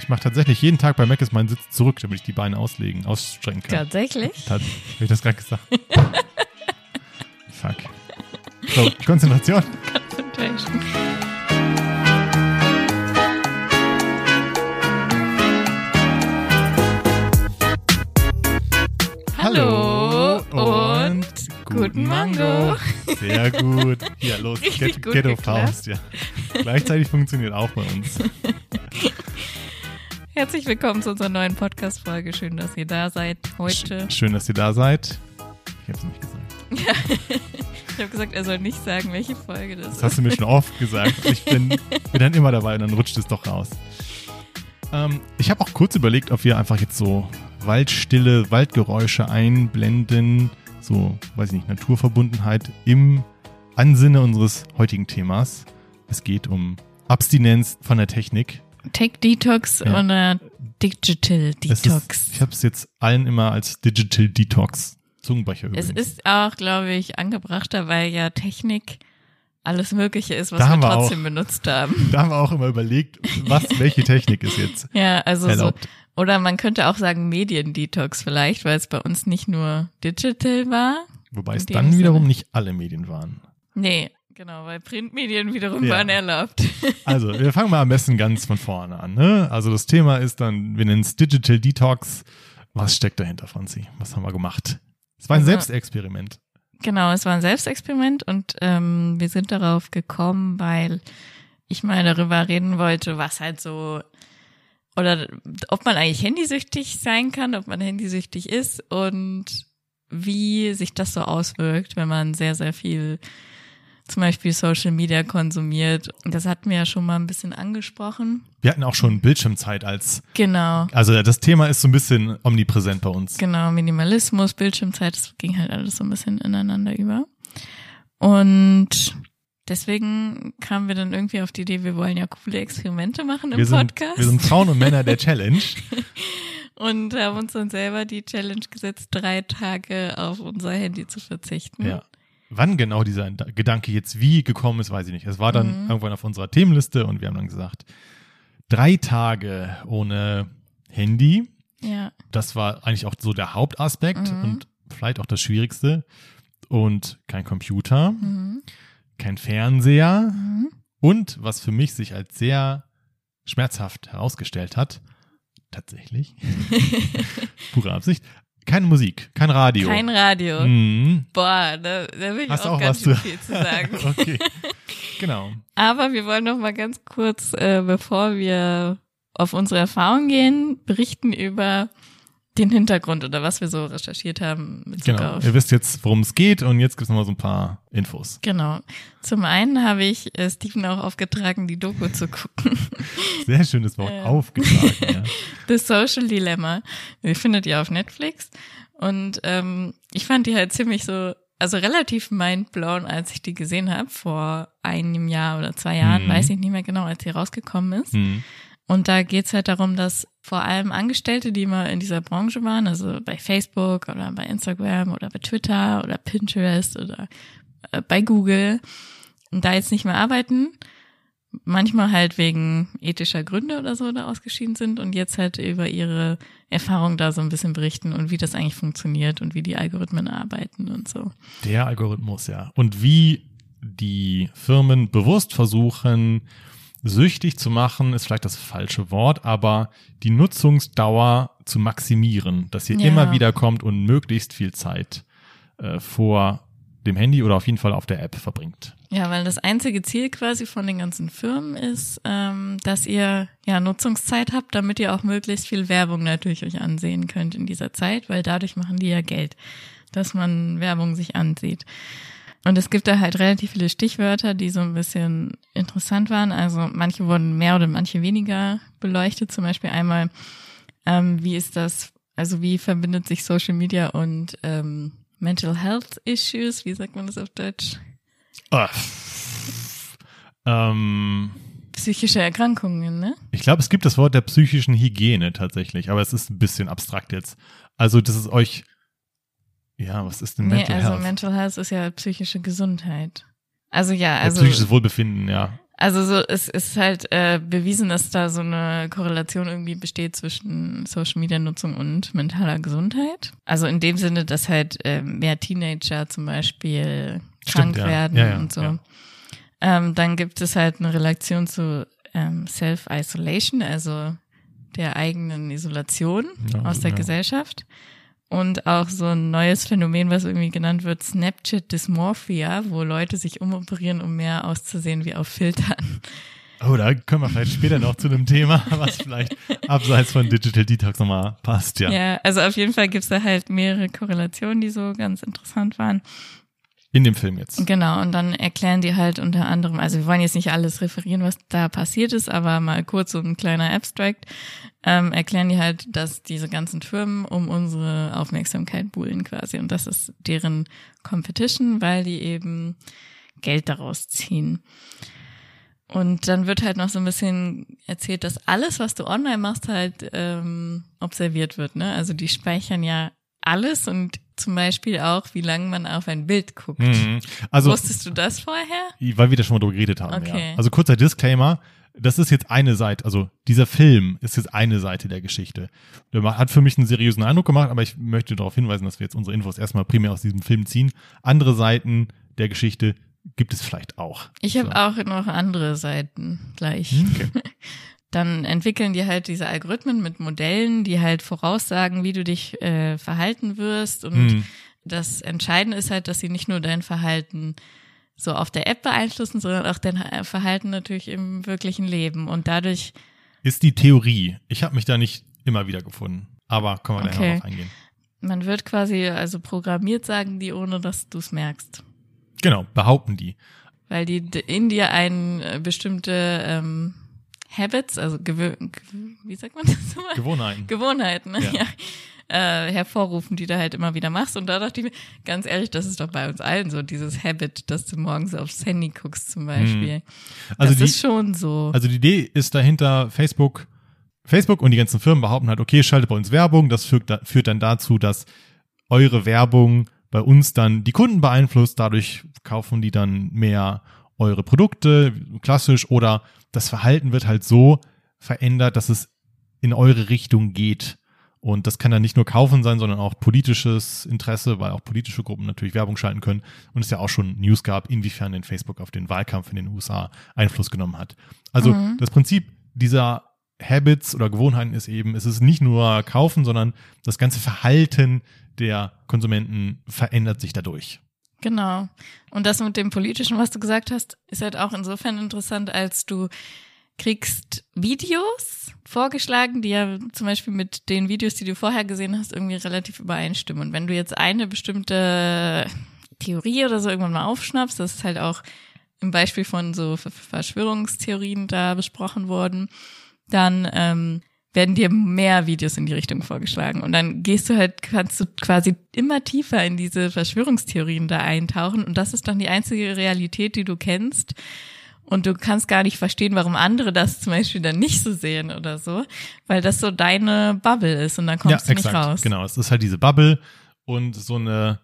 Ich mache tatsächlich jeden Tag bei Mac ist meinen Sitz zurück, damit ich die Beine auslegen, ausstrecken kann. Tatsächlich? Tat, Habe ich das gerade gesagt? Fuck. So, Konzentration. Concentration. Hallo und guten Mango. Sehr gut. Ja, los. Richtig Get, Ghetto. Faust, ja. Gleichzeitig funktioniert auch bei uns. Herzlich willkommen zu unserer neuen Podcast-Folge. Schön, dass ihr da seid heute. Schön, dass ihr da seid. Ich habe es nicht gesagt. Ich habe gesagt, er soll nicht sagen, welche Folge das Das ist. hast du mir schon oft gesagt. Ich bin, bin dann immer dabei und dann rutscht es doch raus. Ähm, ich habe auch kurz überlegt, ob wir einfach jetzt so Waldstille, Waldgeräusche einblenden, so, weiß ich nicht, Naturverbundenheit im Ansinne unseres heutigen Themas. Es geht um Abstinenz von der Technik. Tech Detox Ja. oder Digital Es Detox. Ist, ich habe es jetzt allen immer als Digital Detox Zungenbrecher Es übrigens. ist auch, glaube ich, angebrachter, weil ja Technik alles Mögliche ist, was wir trotzdem benutzt haben. Da haben wir auch immer überlegt, was, welche Technik ist jetzt Ja, also so. erlaubt. Oder man könnte auch sagen Mediendetox vielleicht, weil es bei uns nicht nur digital war. Wobei es dann wiederum Sinne. nicht alle Medien waren. Nee, genau, weil Printmedien wiederum Ja. waren erlaubt. Also, wir fangen mal am besten ganz von vorne an. Ne? Also das Thema ist dann, wir nennen es Digital Detox. Was steckt dahinter, Franzi? Was haben wir gemacht? Es war ein Also- Selbstexperiment. Genau, es war ein Selbstexperiment und ähm, wir sind darauf gekommen, weil ich mal darüber reden wollte, was halt so oder ob man eigentlich handysüchtig sein kann, ob man handysüchtig ist und wie sich das so auswirkt, wenn man sehr, sehr viel zum Beispiel Social Media konsumiert. Das hatten wir ja schon mal ein bisschen angesprochen. Wir hatten auch schon Bildschirmzeit als, Genau. also das Thema ist so ein bisschen omnipräsent bei uns. Genau, Minimalismus, Bildschirmzeit, das ging halt alles so ein bisschen ineinander über. Und deswegen kamen wir dann irgendwie auf die Idee, wir wollen ja coole Experimente machen im Wir sind, Podcast. wir sind Frauen und Männer der Challenge. und haben uns dann selber die Challenge gesetzt, drei Tage auf unser Handy zu verzichten. Ja. Wann genau dieser Gedanke jetzt wie gekommen ist, weiß ich nicht. Es war dann Mhm. irgendwann auf unserer Themenliste und wir haben dann gesagt, drei Tage ohne Handy. Ja. Das war eigentlich auch so der Hauptaspekt Mhm. und vielleicht auch das Schwierigste. Und kein Computer, Mhm. kein Fernseher Mhm. und was für mich sich als sehr schmerzhaft herausgestellt hat, tatsächlich, pure Absicht, keine Musik, kein Radio. Kein Radio. Mhm. Boah, da, da will ich Hast auch, auch ganz schön zu- viel zu sagen. okay, genau. Aber wir wollen noch mal ganz kurz, äh, bevor wir auf unsere Erfahrung gehen, berichten über den Hintergrund oder was wir so recherchiert haben Genau. auf. Ihr wisst jetzt, worum es geht und jetzt gibt es nochmal so ein paar Infos. Genau. Zum einen habe ich äh, Steven auch aufgetragen, die Doku zu gucken. Sehr schönes Wort, Ähm. aufgetragen. Ja. The Social Dilemma. Die findet ihr auf Netflix. Und ähm, ich fand die halt ziemlich so, also relativ mindblown, als ich die gesehen habe, vor einem Jahr oder zwei Jahren, Mhm. weiß ich nicht mehr genau, als sie rausgekommen ist. Hm. Und da geht's halt darum, dass vor allem Angestellte, die mal in dieser Branche waren, also bei Facebook oder bei Instagram oder bei Twitter oder Pinterest oder äh, bei Google, da jetzt nicht mehr arbeiten, manchmal halt wegen ethischer Gründe oder so da ausgeschieden sind und jetzt halt über ihre Erfahrung da so ein bisschen berichten und wie das eigentlich funktioniert und wie die Algorithmen arbeiten und so. Der Algorithmus, ja. Und wie die Firmen bewusst versuchen, süchtig zu machen, ist vielleicht das falsche Wort, aber die Nutzungsdauer zu maximieren, dass ihr Ja. immer wieder kommt und möglichst viel Zeit äh, vor dem Handy oder auf jeden Fall auf der App verbringt. Ja, weil das einzige Ziel quasi von den ganzen Firmen ist, ähm, dass ihr ja Nutzungszeit habt, damit ihr auch möglichst viel Werbung natürlich euch ansehen könnt in dieser Zeit, weil dadurch machen die ja Geld, dass man Werbung sich ansieht. Und es gibt da halt relativ viele Stichwörter, die so ein bisschen interessant waren. Also manche wurden mehr oder manche weniger beleuchtet. Zum Beispiel einmal, ähm, wie ist das, also wie verbindet sich Social Media und ähm, Mental Health Issues, wie sagt man das auf Deutsch? Ah. Ähm, Psychische Erkrankungen, ne? ich glaube, es gibt das Wort der psychischen Hygiene tatsächlich, aber es ist ein bisschen abstrakt jetzt. Also, das ist euch, ja, was ist denn Mental nee, also Health? Mental Health ist ja psychische Gesundheit. Also ja, Ja, also psychisches Wohlbefinden, ja. Also so, es ist halt äh, bewiesen, dass da so eine Korrelation irgendwie besteht zwischen Social Media Nutzung und mentaler Gesundheit. Also in dem Sinne, dass halt äh, mehr Teenager zum Beispiel krank Stimmt, ja. werden Ja, ja, und so. ja. Ähm, dann gibt es halt eine Relation zu ähm, Self-Isolation, also der eigenen Isolation Ja, aus der ja. Gesellschaft. Und auch so ein neues Phänomen, was irgendwie genannt wird, Snapchat Dysmorphia, wo Leute sich umoperieren, um mehr auszusehen wie auf Filtern. Oh, da können wir vielleicht später noch zu einem Thema, was vielleicht abseits von Digital Detox nochmal passt, ja. Ja, also auf jeden Fall gibt's da halt mehrere Korrelationen, die so ganz interessant waren. In dem Film jetzt. Genau, und dann erklären die halt unter anderem, also wir wollen jetzt nicht alles referieren, was da passiert ist, aber mal kurz so ein kleiner Abstract, ähm, erklären die halt, dass diese ganzen Firmen um unsere Aufmerksamkeit buhlen quasi. Und das ist deren Competition, weil die eben Geld daraus ziehen. Und dann wird halt noch so ein bisschen erzählt, dass alles, was du online machst, halt ähm, observiert wird. Ne? Also die speichern ja alles und zum Beispiel auch, wie lange man auf ein Bild guckt. Mhm. Also, Wusstest du das vorher? weil wir da schon mal drüber geredet haben, Okay. ja. Also kurzer Disclaimer. Das ist jetzt eine Seite, also dieser Film ist jetzt eine Seite der Geschichte. Der hat für mich einen seriösen Eindruck gemacht, aber ich möchte darauf hinweisen, dass wir jetzt unsere Infos erstmal primär aus diesem Film ziehen. Andere Seiten der Geschichte gibt es vielleicht auch. Ich habe So. auch noch andere Seiten gleich. Okay. Dann entwickeln die halt diese Algorithmen mit Modellen, die halt voraussagen, wie du dich äh, verhalten wirst. Und Hm. das Entscheidende ist halt, dass sie nicht nur dein Verhalten so auf der App beeinflussen, sondern auch dein äh, Verhalten natürlich im wirklichen Leben. Und dadurch, Ist die Theorie. Ich habe mich da nicht immer wieder gefunden. Aber können wir gleich Okay. noch drauf eingehen. man wird quasi also programmiert, sagen die, ohne dass du es merkst. Genau, behaupten die. Weil die in dir ein äh, bestimmte ähm, Habits, also gewö wie sagt man das nochmal? Gewohnheiten. Gewohnheiten, ne? Ja. ja. Äh, hervorrufen, die du halt immer wieder machst. Und da dachte ich mir, ganz ehrlich, das ist doch bei uns allen so, dieses Habit, dass du morgens aufs Handy guckst zum Beispiel. Also das die, ist schon so. Also die Idee ist dahinter, Facebook, Facebook und die ganzen Firmen behaupten halt, okay, schaltet bei uns Werbung, das führt, da, führt dann dazu, dass eure Werbung bei uns dann die Kunden beeinflusst, dadurch kaufen die dann mehr eure Produkte, klassisch, oder das Verhalten wird halt so verändert, dass es in eure Richtung geht. Und das kann dann nicht nur kaufen sein, sondern auch politisches Interesse, weil auch politische Gruppen natürlich Werbung schalten können. Und es ja auch schon News gab, inwiefern denn Facebook auf den Wahlkampf in den USA Einfluss genommen hat. Also Mhm. das Prinzip dieser Habits oder Gewohnheiten ist eben, es ist nicht nur kaufen, sondern das ganze Verhalten der Konsumenten verändert sich dadurch. Genau. Und das mit dem Politischen, was du gesagt hast, ist halt auch insofern interessant, als du kriegst Videos vorgeschlagen, die ja zum Beispiel mit den Videos, die du vorher gesehen hast, irgendwie relativ übereinstimmen. Und wenn du jetzt eine bestimmte Theorie oder so irgendwann mal aufschnappst, das ist halt auch im Beispiel von so Ver- Verschwörungstheorien da besprochen worden, dann ähm, werden dir mehr Videos in die Richtung vorgeschlagen. Und dann gehst du halt, kannst du quasi immer tiefer in diese Verschwörungstheorien da eintauchen. Und das ist dann die einzige Realität, die du kennst. Und du kannst gar nicht verstehen, warum andere das zum Beispiel dann nicht so sehen oder so, weil das so deine Bubble ist und dann kommst du nicht raus. Genau, es ist halt diese Bubble und so eine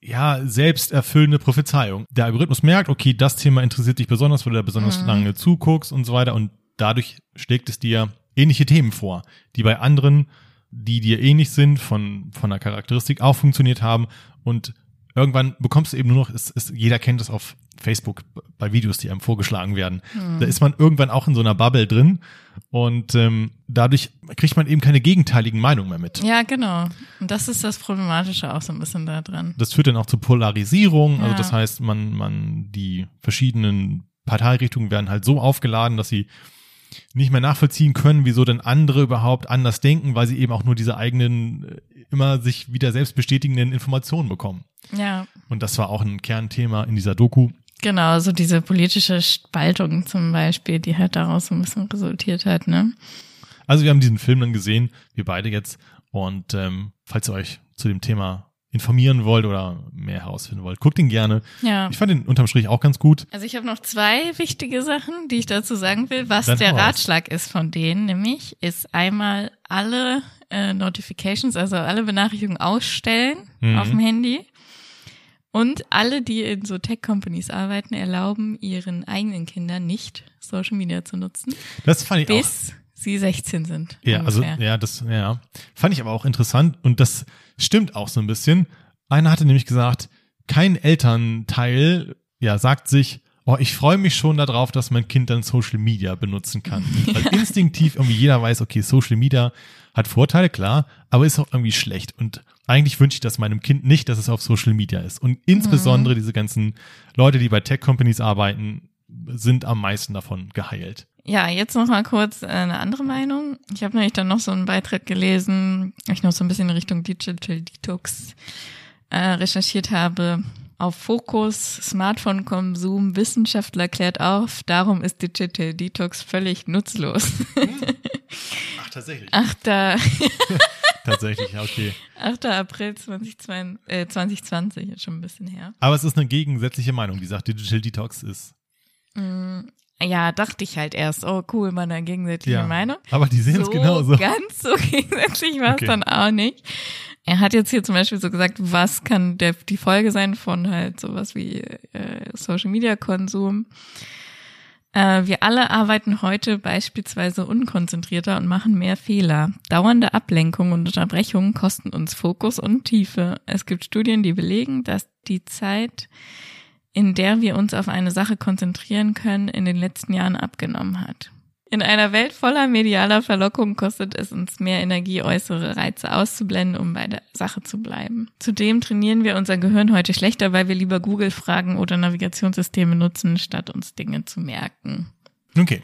ja, selbsterfüllende Prophezeiung. Der Algorithmus merkt, okay, das Thema interessiert dich besonders, weil du da besonders Mhm. lange zuguckst und so weiter und dadurch schlägt es dir ähnliche Themen vor, die bei anderen, die dir ähnlich sind, von, von der Charakteristik auch funktioniert haben und irgendwann bekommst du eben nur noch, es, es, jeder kennt es auf Facebook bei Videos, die einem vorgeschlagen werden. Da ist man irgendwann auch in so einer Bubble drin und ähm, dadurch kriegt man eben keine gegenteiligen Meinungen mehr mit. Ja, genau. Und das ist das Problematische auch so ein bisschen da dran. Das führt dann auch zu Polarisierung. Also Ja. das heißt, man, man, die verschiedenen Parteirichtungen werden halt so aufgeladen, dass sie nicht mehr nachvollziehen können, wieso denn andere überhaupt anders denken, weil sie eben auch nur diese eigenen, äh, immer sich wieder selbst bestätigenden Informationen bekommen. Ja, Und das war auch ein Kernthema in dieser Doku. genau. So diese politische Spaltung zum Beispiel, die halt daraus so ein bisschen resultiert hat, ne? Also wir haben diesen Film dann gesehen, wir beide jetzt. Und ähm, falls ihr euch zu dem Thema informieren wollt oder mehr herausfinden wollt, guckt ihn gerne. Ja. Ich fand den unterm Strich auch ganz gut. Also ich habe noch zwei wichtige Sachen, die ich dazu sagen will. Was Dann der raus. Ratschlag ist von denen, nämlich ist einmal alle äh, Notifications, also alle Benachrichtigungen ausstellen Mhm. auf dem Handy Und alle, die in so Tech-Companies arbeiten, erlauben ihren eigenen Kindern nicht, Social Media zu nutzen. Das fand ich bis auch. sie 16 sind. Ja, ungefähr. also ja, das ja, fand ich aber auch interessant und das stimmt auch so ein bisschen. Einer hatte nämlich gesagt, kein Elternteil ja sagt sich, oh, ich freue mich schon darauf, dass mein Kind dann Social Media benutzen kann. Weil instinktiv irgendwie jeder weiß, okay, Social Media hat Vorteile, klar, aber ist auch irgendwie schlecht. Und eigentlich wünsche ich das meinem Kind nicht, dass es auf Social Media ist. Und insbesondere mhm. diese ganzen Leute, die bei Tech-Companies arbeiten, sind am meisten davon geheilt. Ja, jetzt noch mal kurz eine andere Meinung. Ich habe nämlich dann noch so einen Beitrag gelesen, ich noch so ein bisschen in Richtung Digital Detox äh, recherchiert habe auf Fokus, Smartphone-Konsum, Wissenschaftler klärt auf, darum ist Digital Detox völlig nutzlos. Ach, tatsächlich. Achter. tatsächlich, okay. 8. April 2020, äh, 2020, ist schon ein bisschen her. Aber es ist eine gegensätzliche Meinung, die sagt, Digital Detox ist. Ja, dachte ich halt erst, oh cool, meine gegensätzliche ja, Meinung. Aber die sehen so es genauso. Ganz so gegensätzlich war es okay. dann auch nicht. Er hat jetzt hier zum Beispiel so gesagt, was kann der, die Folge sein von halt sowas wie äh, Social Media Konsum. Äh, wir alle arbeiten heute beispielsweise unkonzentrierter und machen mehr Fehler. Dauernde Ablenkung und Unterbrechungen kosten uns Fokus und Tiefe. Es gibt Studien, die belegen, dass die Zeit, in der wir uns auf eine Sache konzentrieren können, in den letzten Jahren abgenommen hat. In einer Welt voller medialer Verlockung kostet es uns mehr Energie, äußere Reize auszublenden, um bei der Sache zu bleiben. Zudem trainieren wir unser Gehirn heute schlechter, weil wir lieber Google fragen oder Navigationssysteme nutzen, statt uns Dinge zu merken. Okay.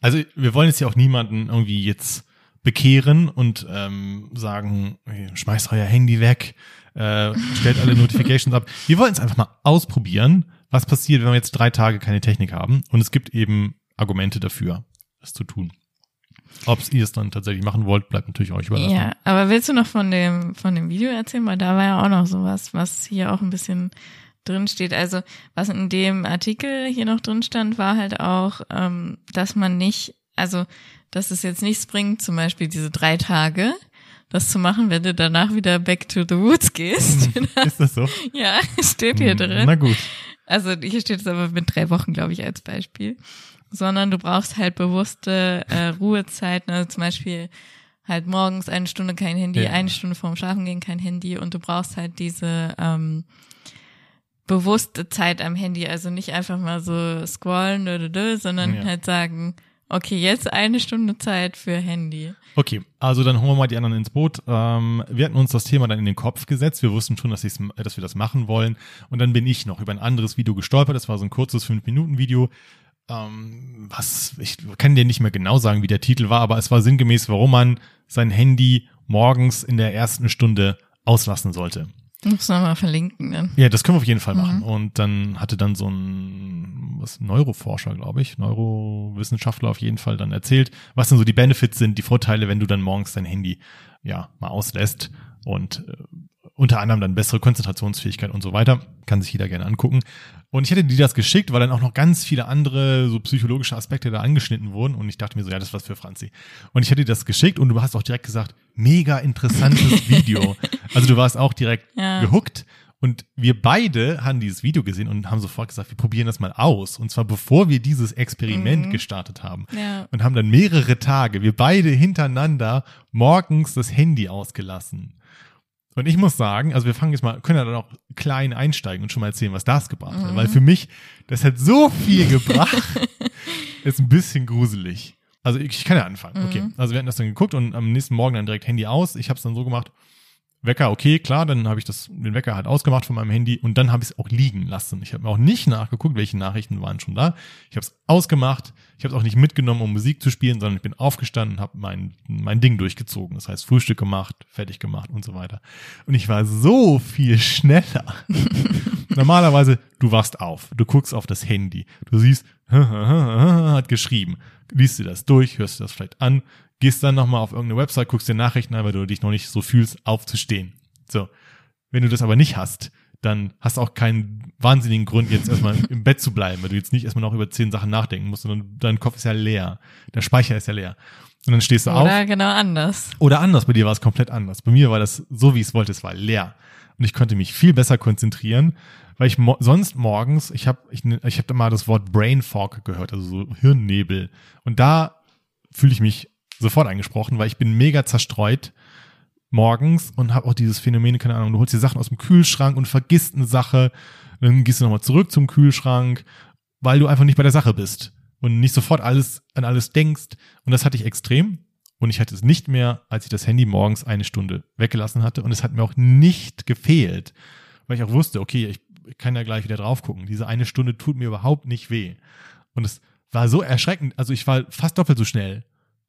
Also wir wollen jetzt ja auch niemanden irgendwie jetzt bekehren und ähm, sagen, schmeißt euer Handy weg, äh, stellt alle Notifications ab. Wir wollen es einfach mal ausprobieren, was passiert, wenn wir jetzt drei Tage keine Technik haben. Und es gibt eben Argumente dafür das zu tun. Ob ihr es dann tatsächlich machen wollt, bleibt natürlich euch überlassen. Ja, aber willst du noch von dem, von dem Video erzählen? Weil da war ja auch noch sowas, was hier auch ein bisschen drin steht. Also, was in dem Artikel hier noch drin stand, war halt auch, ähm, dass man nicht, also, dass es jetzt nichts bringt, zum Beispiel diese drei Tage, das zu machen, wenn du danach wieder back to the woods gehst. Ist das so? ja, steht hier hm, drin. Na gut. Also hier steht es aber mit drei Wochen, glaube ich, als Beispiel sondern du brauchst halt bewusste äh, Ruhezeiten, also zum Beispiel halt morgens eine Stunde kein Handy, ja. eine Stunde vorm Schlafen gehen kein Handy und du brauchst halt diese ähm, bewusste Zeit am Handy, also nicht einfach mal so scrollen, sondern ja. halt sagen, Okay, jetzt eine Stunde Zeit für Handy. Okay, also dann holen wir mal die anderen ins Boot. Ähm, wir hatten uns das Thema dann in den Kopf gesetzt. Wir wussten schon, dass, dass wir das machen wollen. Und dann bin ich noch über ein anderes Video gestolpert. Das war so ein kurzes 5-Minuten-Video ähm, was, ich kann dir nicht mehr genau sagen, wie der Titel war, aber es war sinngemäß, warum man sein Handy morgens in der ersten Stunde auslassen sollte. Muss man mal verlinken dann. Ja, das können wir auf jeden Fall mhm. machen. Und dann hatte dann so ein was Neuroforscher, glaube ich, Neurowissenschaftler auf jeden Fall dann erzählt, was denn so die Benefits sind, die Vorteile, wenn du dann morgens dein Handy ja mal auslässt und äh, unter anderem dann bessere Konzentrationsfähigkeit und so weiter. Kann sich jeder gerne angucken. Und ich hätte dir das geschickt, weil dann auch noch ganz viele andere so psychologische Aspekte da angeschnitten wurden. Und ich dachte mir so, ja, das ist was für Franzi. Und ich hätte dir das geschickt und du hast auch direkt gesagt, mega interessantes Video. also du warst auch direkt ja. gehuckt. Und wir beide haben dieses Video gesehen und haben sofort gesagt, wir probieren das mal aus. Und zwar bevor wir dieses Experiment mhm. gestartet haben. Ja. Und haben dann mehrere Tage, wir beide hintereinander, morgens das Handy ausgelassen. Und ich muss sagen, also wir fangen jetzt mal, können ja dann auch klein einsteigen und schon mal erzählen, was das gebracht mhm. hat. Weil für mich, das hat so viel gebracht, ist ein bisschen gruselig. Also ich, ich kann ja anfangen. Mhm. Okay, also wir hatten das dann geguckt und am nächsten Morgen dann direkt Handy aus. Ich habe es dann so gemacht, Wecker, okay, klar, dann habe ich das, den Wecker halt ausgemacht von meinem Handy und dann habe ich es auch liegen lassen. Ich habe auch nicht nachgeguckt, welche Nachrichten waren schon da. Ich habe es ausgemacht, ich habe es auch nicht mitgenommen, um Musik zu spielen, sondern ich bin aufgestanden, habe mein, mein Ding durchgezogen. Das heißt, Frühstück gemacht, fertig gemacht und so weiter. Und ich war so viel schneller. Normalerweise, du wachst auf, du guckst auf das Handy, du siehst, hat geschrieben, liest dir das durch, hörst dir das vielleicht an, gehst dann nochmal auf irgendeine Website, guckst dir Nachrichten an, weil du dich noch nicht so fühlst, aufzustehen. So. Wenn du das aber nicht hast, dann hast du auch keinen wahnsinnigen Grund, jetzt erstmal im Bett zu bleiben, weil du jetzt nicht erstmal noch über zehn Sachen nachdenken musst, sondern dein Kopf ist ja leer. Der Speicher ist ja leer. Und dann stehst du Oder auf. Oder genau anders. Oder anders. Bei dir war es komplett anders. Bei mir war das so, wie ich es wollte. Es war leer. und ich konnte mich viel besser konzentrieren, weil ich mo sonst morgens, ich habe ich, ich hab da mal das Wort Brain Fog gehört, also so Hirnnebel. Und da fühle ich mich sofort angesprochen, weil ich bin mega zerstreut morgens und habe auch dieses Phänomen, keine Ahnung, du holst dir Sachen aus dem Kühlschrank und vergisst eine Sache, dann gehst du nochmal zurück zum Kühlschrank, weil du einfach nicht bei der Sache bist und nicht sofort alles an alles denkst. Und das hatte ich extrem. Und ich hatte es nicht mehr, als ich das Handy morgens eine Stunde weggelassen hatte. Und es hat mir auch nicht gefehlt, weil ich auch wusste, okay, ich kann ja gleich wieder drauf gucken. Diese eine Stunde tut mir überhaupt nicht weh. Und es war so erschreckend. Also ich war fast doppelt so schnell.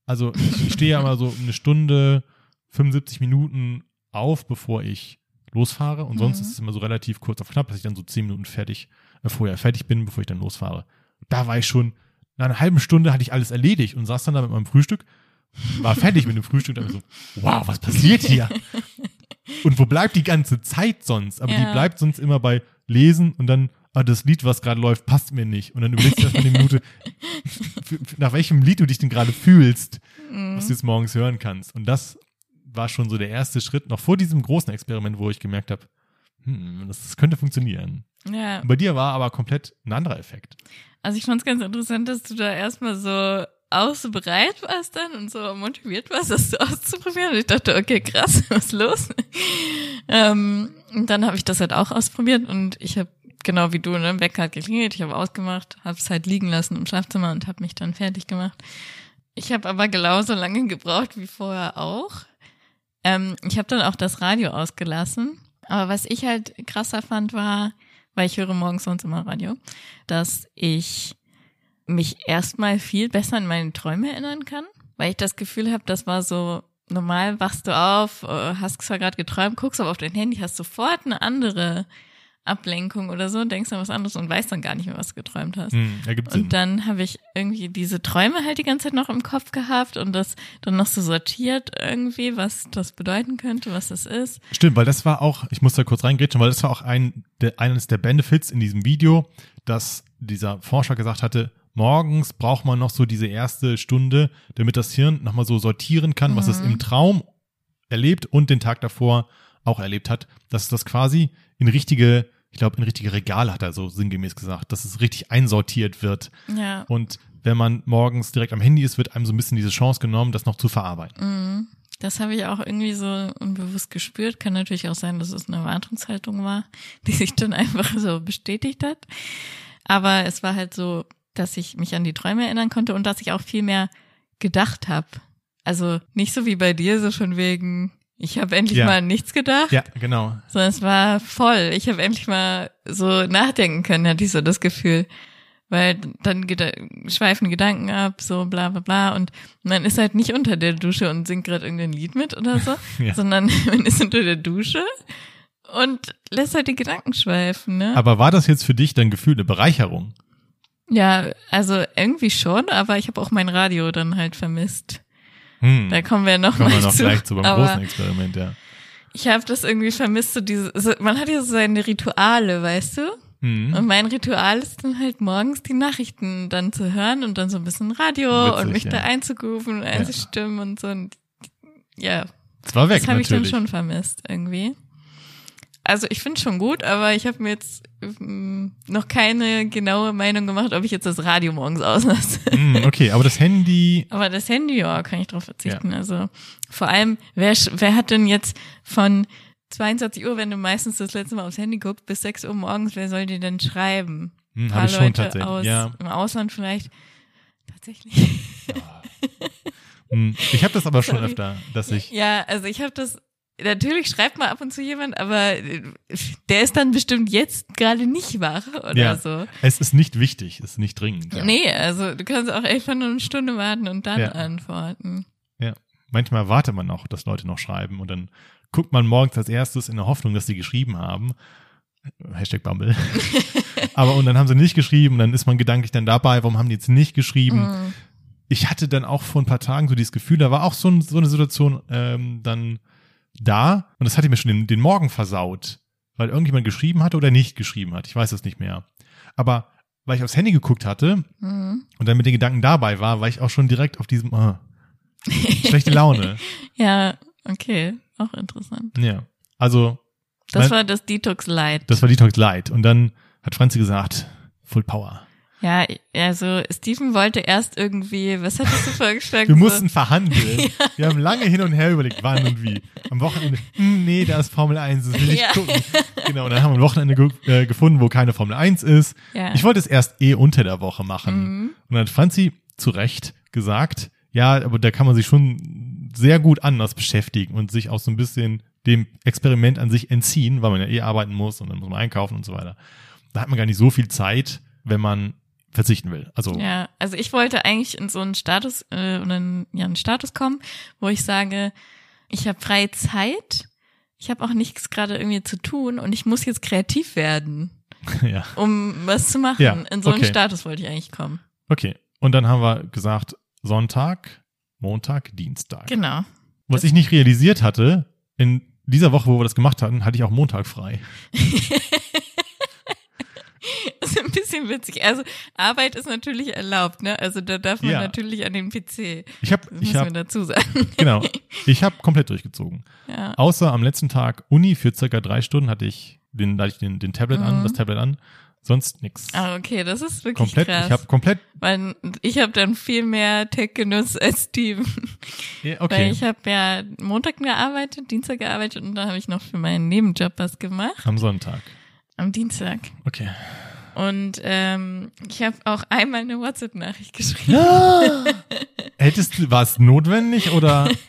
Also ich, stehe ja immer so eine Stunde, 75 Minuten auf, bevor ich losfahre. Und sonst Mhm. ist es immer so relativ kurz auf knapp, dass ich dann so 10 Minuten fertig, äh, vorher fertig bin, bevor ich dann losfahre. Da war ich schon, nach einer halben Stunde hatte ich alles erledigt und saß dann da mit meinem Frühstück, war fertig mit dem Frühstück und dann so, wow, was passiert hier? Und wo bleibt die ganze Zeit sonst? Aber Ja. die bleibt sonst immer bei Lesen und dann, ah, das Lied, was gerade läuft, passt mir nicht. Und dann überlegst du erstmal eine Minute, nach welchem Lied du dich denn gerade fühlst, was du jetzt morgens hören kannst. Und das war schon so der erste Schritt, noch vor diesem großen Experiment, wo ich gemerkt habe, hm, das, das könnte funktionieren. Ja, bei dir war aber komplett ein anderer Effekt. also ich fand es ganz interessant, dass du da erstmal so auch so bereit warst dann und so motiviert warst, das so auszuprobieren. Und ich dachte, okay, krass, was ist los? ähm, und dann habe ich das halt auch ausprobiert und ich habe genau wie du, ne, Wecker hat geklingelt, ich habe ausgemacht, habe es halt liegen lassen im Schlafzimmer und habe mich dann fertig gemacht. Ich habe aber genauso lange gebraucht wie vorher auch. Ähm, ich habe dann auch das Radio ausgelassen. Aber was ich halt krasser fand, war, weil ich höre morgens sonst immer Radio, dass ich mich erstmal viel besser an meine Träume erinnern kann, weil ich das Gefühl habe, das war so normal wachst du auf, äh, hast zwar gerade geträumt, guckst aber auf dein Handy, hast sofort eine andere Ablenkung oder so, denkst an was anderes und weißt dann gar nicht mehr, was du geträumt hast. Hm, ergibt Sinn. Und dann habe ich irgendwie diese Träume halt die ganze Zeit noch im Kopf gehabt und das dann noch so sortiert irgendwie, was das bedeuten könnte, was das ist. Stimmt, weil das war auch, ich muss da kurz reingrätschen, weil das war auch ein, der, eines der Benefits in diesem Video, dass dieser Forscher gesagt hatte, morgens braucht man noch so diese erste Stunde, damit das Hirn nochmal so sortieren kann, was es Mhm. im Traum erlebt und den Tag davor auch erlebt hat, dass das quasi in richtige, ich glaube, in richtige Regale hat er so sinngemäß gesagt, dass es richtig einsortiert wird. Ja. Und wenn man morgens direkt am Handy ist, wird einem so ein bisschen diese Chance genommen, das noch zu verarbeiten. Mhm. Das habe ich auch irgendwie so unbewusst gespürt. Kann natürlich auch sein, dass es eine Erwartungshaltung war, die sich dann einfach so bestätigt hat. Aber es war halt so, dass ich mich an die Träume erinnern konnte und dass ich auch viel mehr gedacht habe. Also nicht so wie bei dir, so von wegen, ich habe endlich Ja. mal an nichts gedacht, Ja, genau. sondern es war voll. Ich habe endlich mal so nachdenken können, hatte ich so das Gefühl. Weil dann geda schweifen Gedanken ab, so bla bla bla. Und man ist halt nicht unter der Dusche und singt gerade irgendein Lied mit oder so, Ja. sondern man ist unter der Dusche und lässt halt die Gedanken schweifen, ne? Aber war das jetzt für dich dann Gefühl eine Bereicherung? ja, also irgendwie schon, aber ich habe auch mein Radio dann halt vermisst. Hm. Da kommen wir noch Kommen mal wir noch zu. gleich zu beim aber großen Experiment, ja. ich habe das irgendwie vermisst, so diese, so, man hat ja so seine Rituale, weißt du? Hm. Und mein Ritual ist dann halt morgens die Nachrichten dann zu hören und dann so ein bisschen Radio Witzig, und mich ja. da einzugrooven und einzustimmen und so. Und ja, Es war weg, das habe ich dann schon vermisst irgendwie. Also ich finde schon gut, aber ich habe mir jetzt noch keine genaue Meinung gemacht, ob ich jetzt das Radio morgens auslasse. Hm, okay, aber das Handy, Aber das Handy, ja, kann ich drauf verzichten. Also vor allem, wer, wer hat denn jetzt von 22 Uhr, wenn du meistens das letzte Mal aufs Handy guckst, bis 6 Uhr morgens, wer soll dir denn schreiben? hm, Ein paar ich schon Leute tatsächlich. aus, Ja, im Ausland vielleicht. Tatsächlich. hm. Ich habe das aber schon Sorry. öfter, dass ich, Ja, also ich habe das, natürlich schreibt mal ab und zu jemand, aber äh, der ist dann bestimmt jetzt gerade nicht wach oder Ja. so. es ist nicht wichtig, es ist nicht dringend. Ja. Nee, also du kannst auch einfach nur eine Stunde warten und dann Ja. antworten. Ja. Manchmal wartet man noch, dass Leute noch schreiben und dann guckt man morgens als erstes in der Hoffnung, dass sie geschrieben haben. Hashtag Bumble. aber und dann haben sie nicht geschrieben, dann ist man gedanklich dann dabei, warum haben die jetzt nicht geschrieben? Mhm. ich hatte dann auch vor ein paar Tagen so dieses Gefühl, da war auch so, ein, so eine Situation ähm, dann da und das hatte mir schon den, den Morgen versaut, weil irgendjemand geschrieben hatte oder nicht geschrieben hat. Ich weiß es nicht mehr. Aber weil ich aufs Handy geguckt hatte Mhm. und dann mit den Gedanken dabei war, war ich auch schon direkt auf diesem äh, schlechte Laune. Ja, okay, auch interessant. Ja. Also Das Nein. war das Detox Light. Das war Detox Light. Und dann hat Franzi gesagt, Full Power. Ja, also Steven wollte erst irgendwie, was hattest du vorgeschlagen? Wir So- mussten verhandeln. Wir haben lange hin und her überlegt, wann und wie. Am Wochenende, hm, nee, da ist Formel 1, das will ich Ja. gucken. Genau, und dann haben wir ein Wochenende ge äh, gefunden, wo keine Formel 1 ist. Ja. Ich wollte es erst eh unter der Woche machen. Mhm. Und dann hat Franzi zu Recht gesagt, ja, aber da kann man sich schon sehr gut anders beschäftigen und sich auch so ein bisschen dem Experiment an sich entziehen, weil man ja eh arbeiten muss und dann muss man einkaufen und so weiter. Da hat man gar nicht so viel Zeit, wenn man verzichten will. Also Ja, also ich wollte eigentlich in so einen Status, äh, oder einen, ja, einen Status kommen, wo ich sage, ich habe freie Zeit, ich habe auch nichts gerade irgendwie zu tun und ich muss jetzt kreativ werden, ja. um was zu machen. Ja, in so einen okay. Status wollte ich eigentlich kommen. Okay. Und dann haben wir gesagt, Sonntag, Montag, Dienstag. Genau. Was ich nicht realisiert hatte, in dieser Woche, wo wir das gemacht hatten, hatte ich auch Montag frei. Ein bisschen witzig. Also Arbeit ist natürlich erlaubt, ne? Also da darf man Ja. natürlich an den PC. Ich habe, ich habe, dazu sagen. genau, ich habe komplett durchgezogen. Ja. Außer am letzten Tag Uni für circa drei Stunden hatte ich den, da hatte ich den, den Tablet an, Mhm. das Tablet an. Sonst nix. Ah, okay, das ist wirklich komplett. krass. Ich habe komplett. weil ich habe dann viel mehr Tech genutzt als Steven. Ja, Weil okay. ich habe ja Montag gearbeitet, Dienstag gearbeitet und dann habe ich noch für meinen Nebenjob was gemacht. Am Sonntag. Am Dienstag. Okay. Und ähm, ich habe auch einmal eine WhatsApp-Nachricht geschrieben. Ja. Hättest du, war es notwendig oder?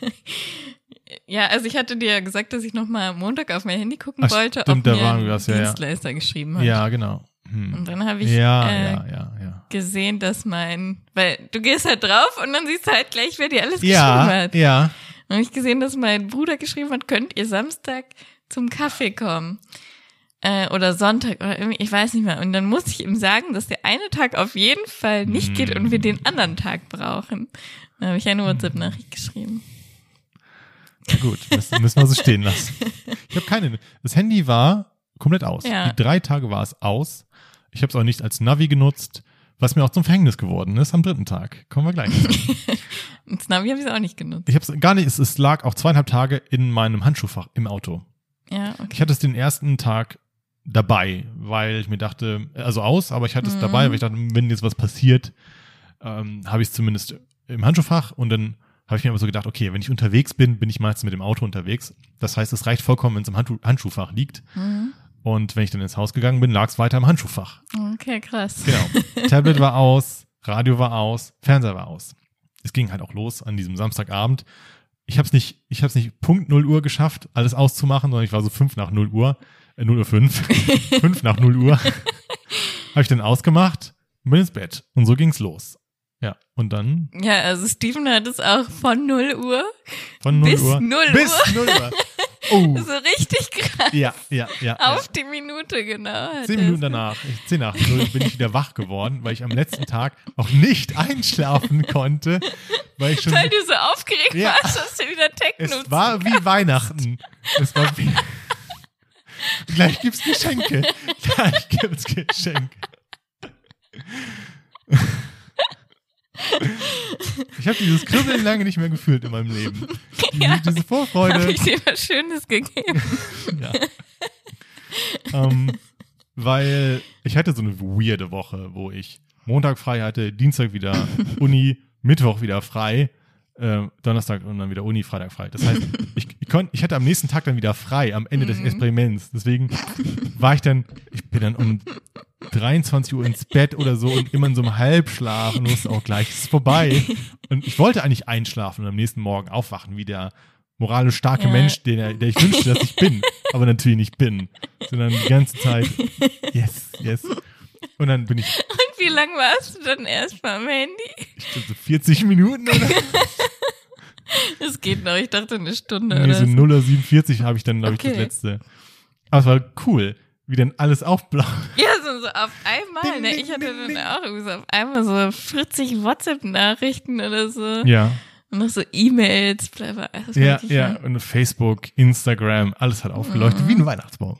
Ja, also ich hatte dir ja gesagt, dass ich noch mal am Montag auf mein Handy gucken Ach, wollte, stimmt, ob mir war ein was, ja, ja. Dienstleister geschrieben hat. Ja, genau. Hm. Und dann habe ich Ja, äh, ja, ja, ja. gesehen, dass mein, weil du gehst halt drauf und dann siehst du halt gleich, wer dir alles Ja, geschrieben hat. ja. Und hab ich gesehen, dass mein Bruder geschrieben hat, könnt ihr Samstag zum Kaffee kommen? Äh, oder Sonntag oder irgendwie, ich weiß nicht mehr. Und dann musste ich ihm sagen, dass der eine Tag auf jeden Fall nicht geht und wir den anderen Tag brauchen. Dann habe ich eine WhatsApp-Nachricht geschrieben. Gut, müssen, müssen wir so stehen lassen. Ich habe keine. Das Handy war komplett aus. Ja. Die drei Tage war es aus. Ich habe es auch nicht als Navi genutzt, was mir auch zum Verhängnis geworden ist am dritten Tag. Kommen wir gleich. das Navi habe ich auch nicht genutzt. ich habe es gar nicht. Es, es lag auch zweieinhalb Tage in meinem Handschuhfach im Auto. Ja, okay. Ich hatte es den ersten Tag dabei, weil ich mir dachte, also aus, aber ich hatte es Mhm. dabei, weil ich dachte, wenn jetzt was passiert, ähm, habe ich es zumindest im Handschuhfach und dann habe ich mir aber so gedacht, okay, wenn ich unterwegs bin, bin ich meistens mit dem Auto unterwegs. Das heißt, es reicht vollkommen, wenn es im Handschuh Handschuhfach liegt. Mhm. Und wenn ich dann ins Haus gegangen bin, lag es weiter im Handschuhfach. Okay, krass. Genau. Tablet war aus, Radio war aus, Fernseher war aus. Es ging halt auch los an diesem Samstagabend. Ich habe es nicht, ich habe es nicht Punkt 0 Uhr geschafft, alles auszumachen, sondern ich war so fünf nach 0 Uhr, äh, 0 Uhr 5, 5 nach 0 Uhr. habe ich dann ausgemacht, bin ins Bett und so ging's los. Ja, und dann Ja, also Steven hat es auch von 0 Uhr von 0 Bis Uhr 0 bis 0 Uhr. Oh, so richtig krass ja, ja, ja. ja. auf die Minute genau. Zehn Minuten es. danach, zehn nach null, bin ich wieder wach geworden, weil ich am letzten Tag auch nicht einschlafen konnte, weil ich schon, Weil du so aufgeregt Ja. warst, dass du wieder Techno es war wie Weihnachten. Es war wie, gleich gibt's Geschenke, gleich gibt's Geschenke. Ich habe dieses Kribbeln lange nicht mehr gefühlt in meinem Leben. Die, Ja, diese Habe Vorfreude. ich dir was Schönes gegeben? Ja. ähm, weil ich hatte so eine weirde Woche, wo ich Montag frei hatte, Dienstag wieder Uni, Mittwoch wieder frei, äh, Donnerstag und dann wieder Uni, Freitag frei. Das heißt, ich, ich, konnt, ich hatte am nächsten Tag dann wieder frei, am Ende des Experiments. Deswegen war ich dann, ich bin dann um 23 Uhr ins Bett oder so und immer in so einem Halbschlaf und wusste auch gleich, es ist vorbei. Und ich wollte eigentlich einschlafen und am nächsten Morgen aufwachen, wie der moralisch starke Ja. Mensch, den er, der ich wünschte, dass ich bin, aber natürlich nicht bin. Sondern die ganze Zeit, yes, yes. Und dann bin ich, Und wie lang warst du dann erst beim Handy? ich so 40 Minuten oder Es geht noch, ich dachte eine Stunde nee, oder so so. 0 oder 47 habe ich dann, glaube ich, das Okay. letzte. Aber es war cool, wie dann alles aufblau. Ja, so, so auf einmal. Ding, Ne? Ich hatte ding, dann ding. auch irgendwie so auf einmal so 40 WhatsApp-Nachrichten oder so. Ja, Und noch so E-Mails, bla bla. Das war ja, ja. lang. Und Facebook, Instagram, alles hat aufgeleuchtet, Mhm. wie ein Weihnachtsbaum.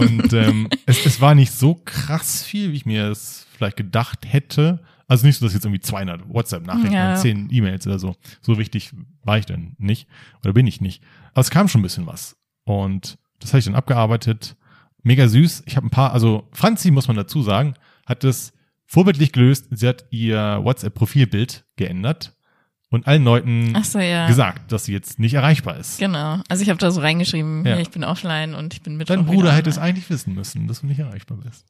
Und ähm, es, es war nicht so krass viel, wie ich mir es vielleicht gedacht hätte. Also nicht so, dass jetzt irgendwie 200 WhatsApp-Nachrichten Ja. und 10 E-Mails oder so. So wichtig war ich dann nicht. Oder bin ich nicht. Aber es kam schon ein bisschen was. Und Das habe ich dann abgearbeitet. Mega süß. Ich habe ein paar, also Franzi, muss man dazu sagen, hat es vorbildlich gelöst. Sie hat ihr WhatsApp-Profilbild geändert und allen Leuten so, ja. gesagt, dass sie jetzt nicht erreichbar ist. Genau. Also ich habe da so reingeschrieben, Ja. ja. ich bin offline und ich bin mit Dein Bruder hätte es eigentlich wissen müssen, dass du nicht erreichbar bist.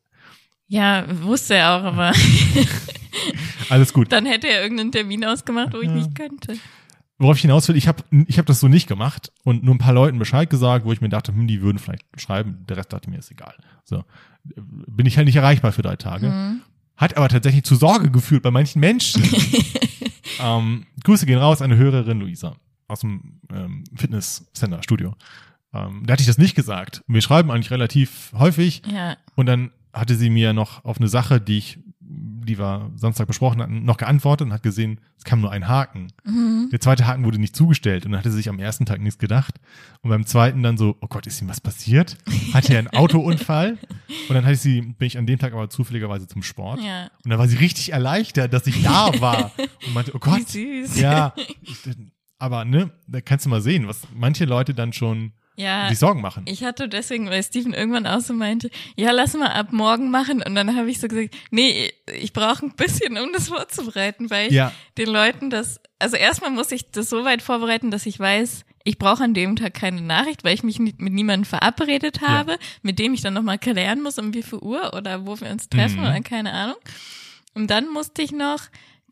Ja, wusste er auch, aber Alles gut. dann hätte er irgendeinen Termin ausgemacht, wo ich Ja. nicht könnte. Worauf ich hinaus will, ich habe ich hab das so nicht gemacht und nur ein paar Leuten Bescheid gesagt, wo ich mir dachte, hm, die würden vielleicht schreiben. Der Rest dachte mir, ist egal. So. Bin ich halt nicht erreichbar für drei Tage. Mhm. Hat aber tatsächlich zu Sorge geführt bei manchen Menschen. ähm, Grüße gehen raus, eine Hörerin, Luisa, aus dem ähm, Fitnesscenter, Studio. Ähm, da hatte ich das nicht gesagt. Wir schreiben eigentlich relativ häufig Ja. und dann hatte sie mir noch auf eine Sache, die ich, die wir Samstag besprochen hatten, noch geantwortet und hat gesehen, es kam nur ein Haken. Mhm. Der zweite Haken wurde nicht zugestellt und dann hatte sie sich am ersten Tag nichts gedacht. Und beim zweiten dann so, oh Gott, ist ihm was passiert? Hatte er einen Autounfall? Und dann hatte sie, bin ich an dem Tag aber zufälligerweise zum Sport. Ja. Und da war sie richtig erleichtert, dass ich da war. Und meinte, oh Gott. Wie süß. Ja. Aber ne, da kannst du mal sehen, was manche Leute dann schon Ja. sich Sorgen machen. Ich hatte deswegen, weil Steven irgendwann auch so meinte, ja, lass mal ab morgen machen. Und dann habe ich so gesagt, nee, ich brauche ein bisschen, um das vorzubereiten, weil ich Ja. den Leuten das, also erstmal muss ich das so weit vorbereiten, dass ich weiß, ich brauche an dem Tag keine Nachricht, weil ich mich mit niemandem verabredet habe, mit dem ich dann nochmal klären muss, um wie viel Uhr oder wo wir uns treffen Mhm. oder keine Ahnung. Und dann musste ich noch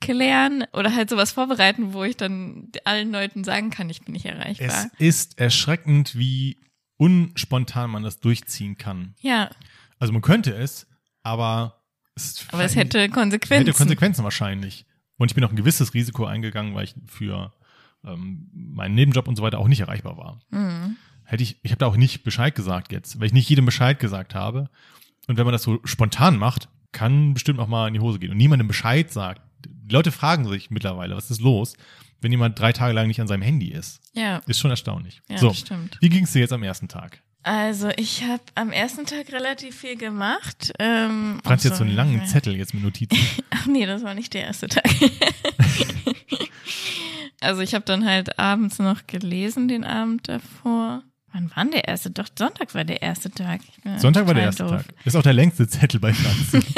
klären oder halt sowas vorbereiten, wo ich dann allen Leuten sagen kann, ich bin nicht erreichbar. Es ist erschreckend, wie unspontan man das durchziehen kann. ja, Also man könnte es, aber es, aber es hätte Konsequenzen. hätte Konsequenzen wahrscheinlich. Und ich bin auch ein gewisses Risiko eingegangen, weil ich für ähm, meinen Nebenjob und so weiter auch nicht erreichbar war. Mhm. Hätte ich, ich habe da auch nicht Bescheid gesagt jetzt, weil ich nicht jedem Bescheid gesagt habe. Und wenn man das so spontan macht, kann bestimmt auch mal in die Hose gehen. Und niemandem Bescheid sagt. Die Leute fragen sich mittlerweile, was ist los, wenn jemand drei Tage lang nicht an seinem Handy ist. Ja, Ist schon erstaunlich. ja, so, stimmt. wie ging es dir jetzt am ersten Tag? Also ich habe am ersten Tag relativ viel gemacht. Ähm, Franz jetzt so einen langen äh, Zettel jetzt mit Notizen. Ach nee, das war nicht der erste Tag. also ich habe dann halt abends noch gelesen, den Abend davor. Wann war denn der erste? Doch, Sonntag war der erste Tag. Sonntag war der erste doof. Tag. Ist auch der längste Zettel bei Franz.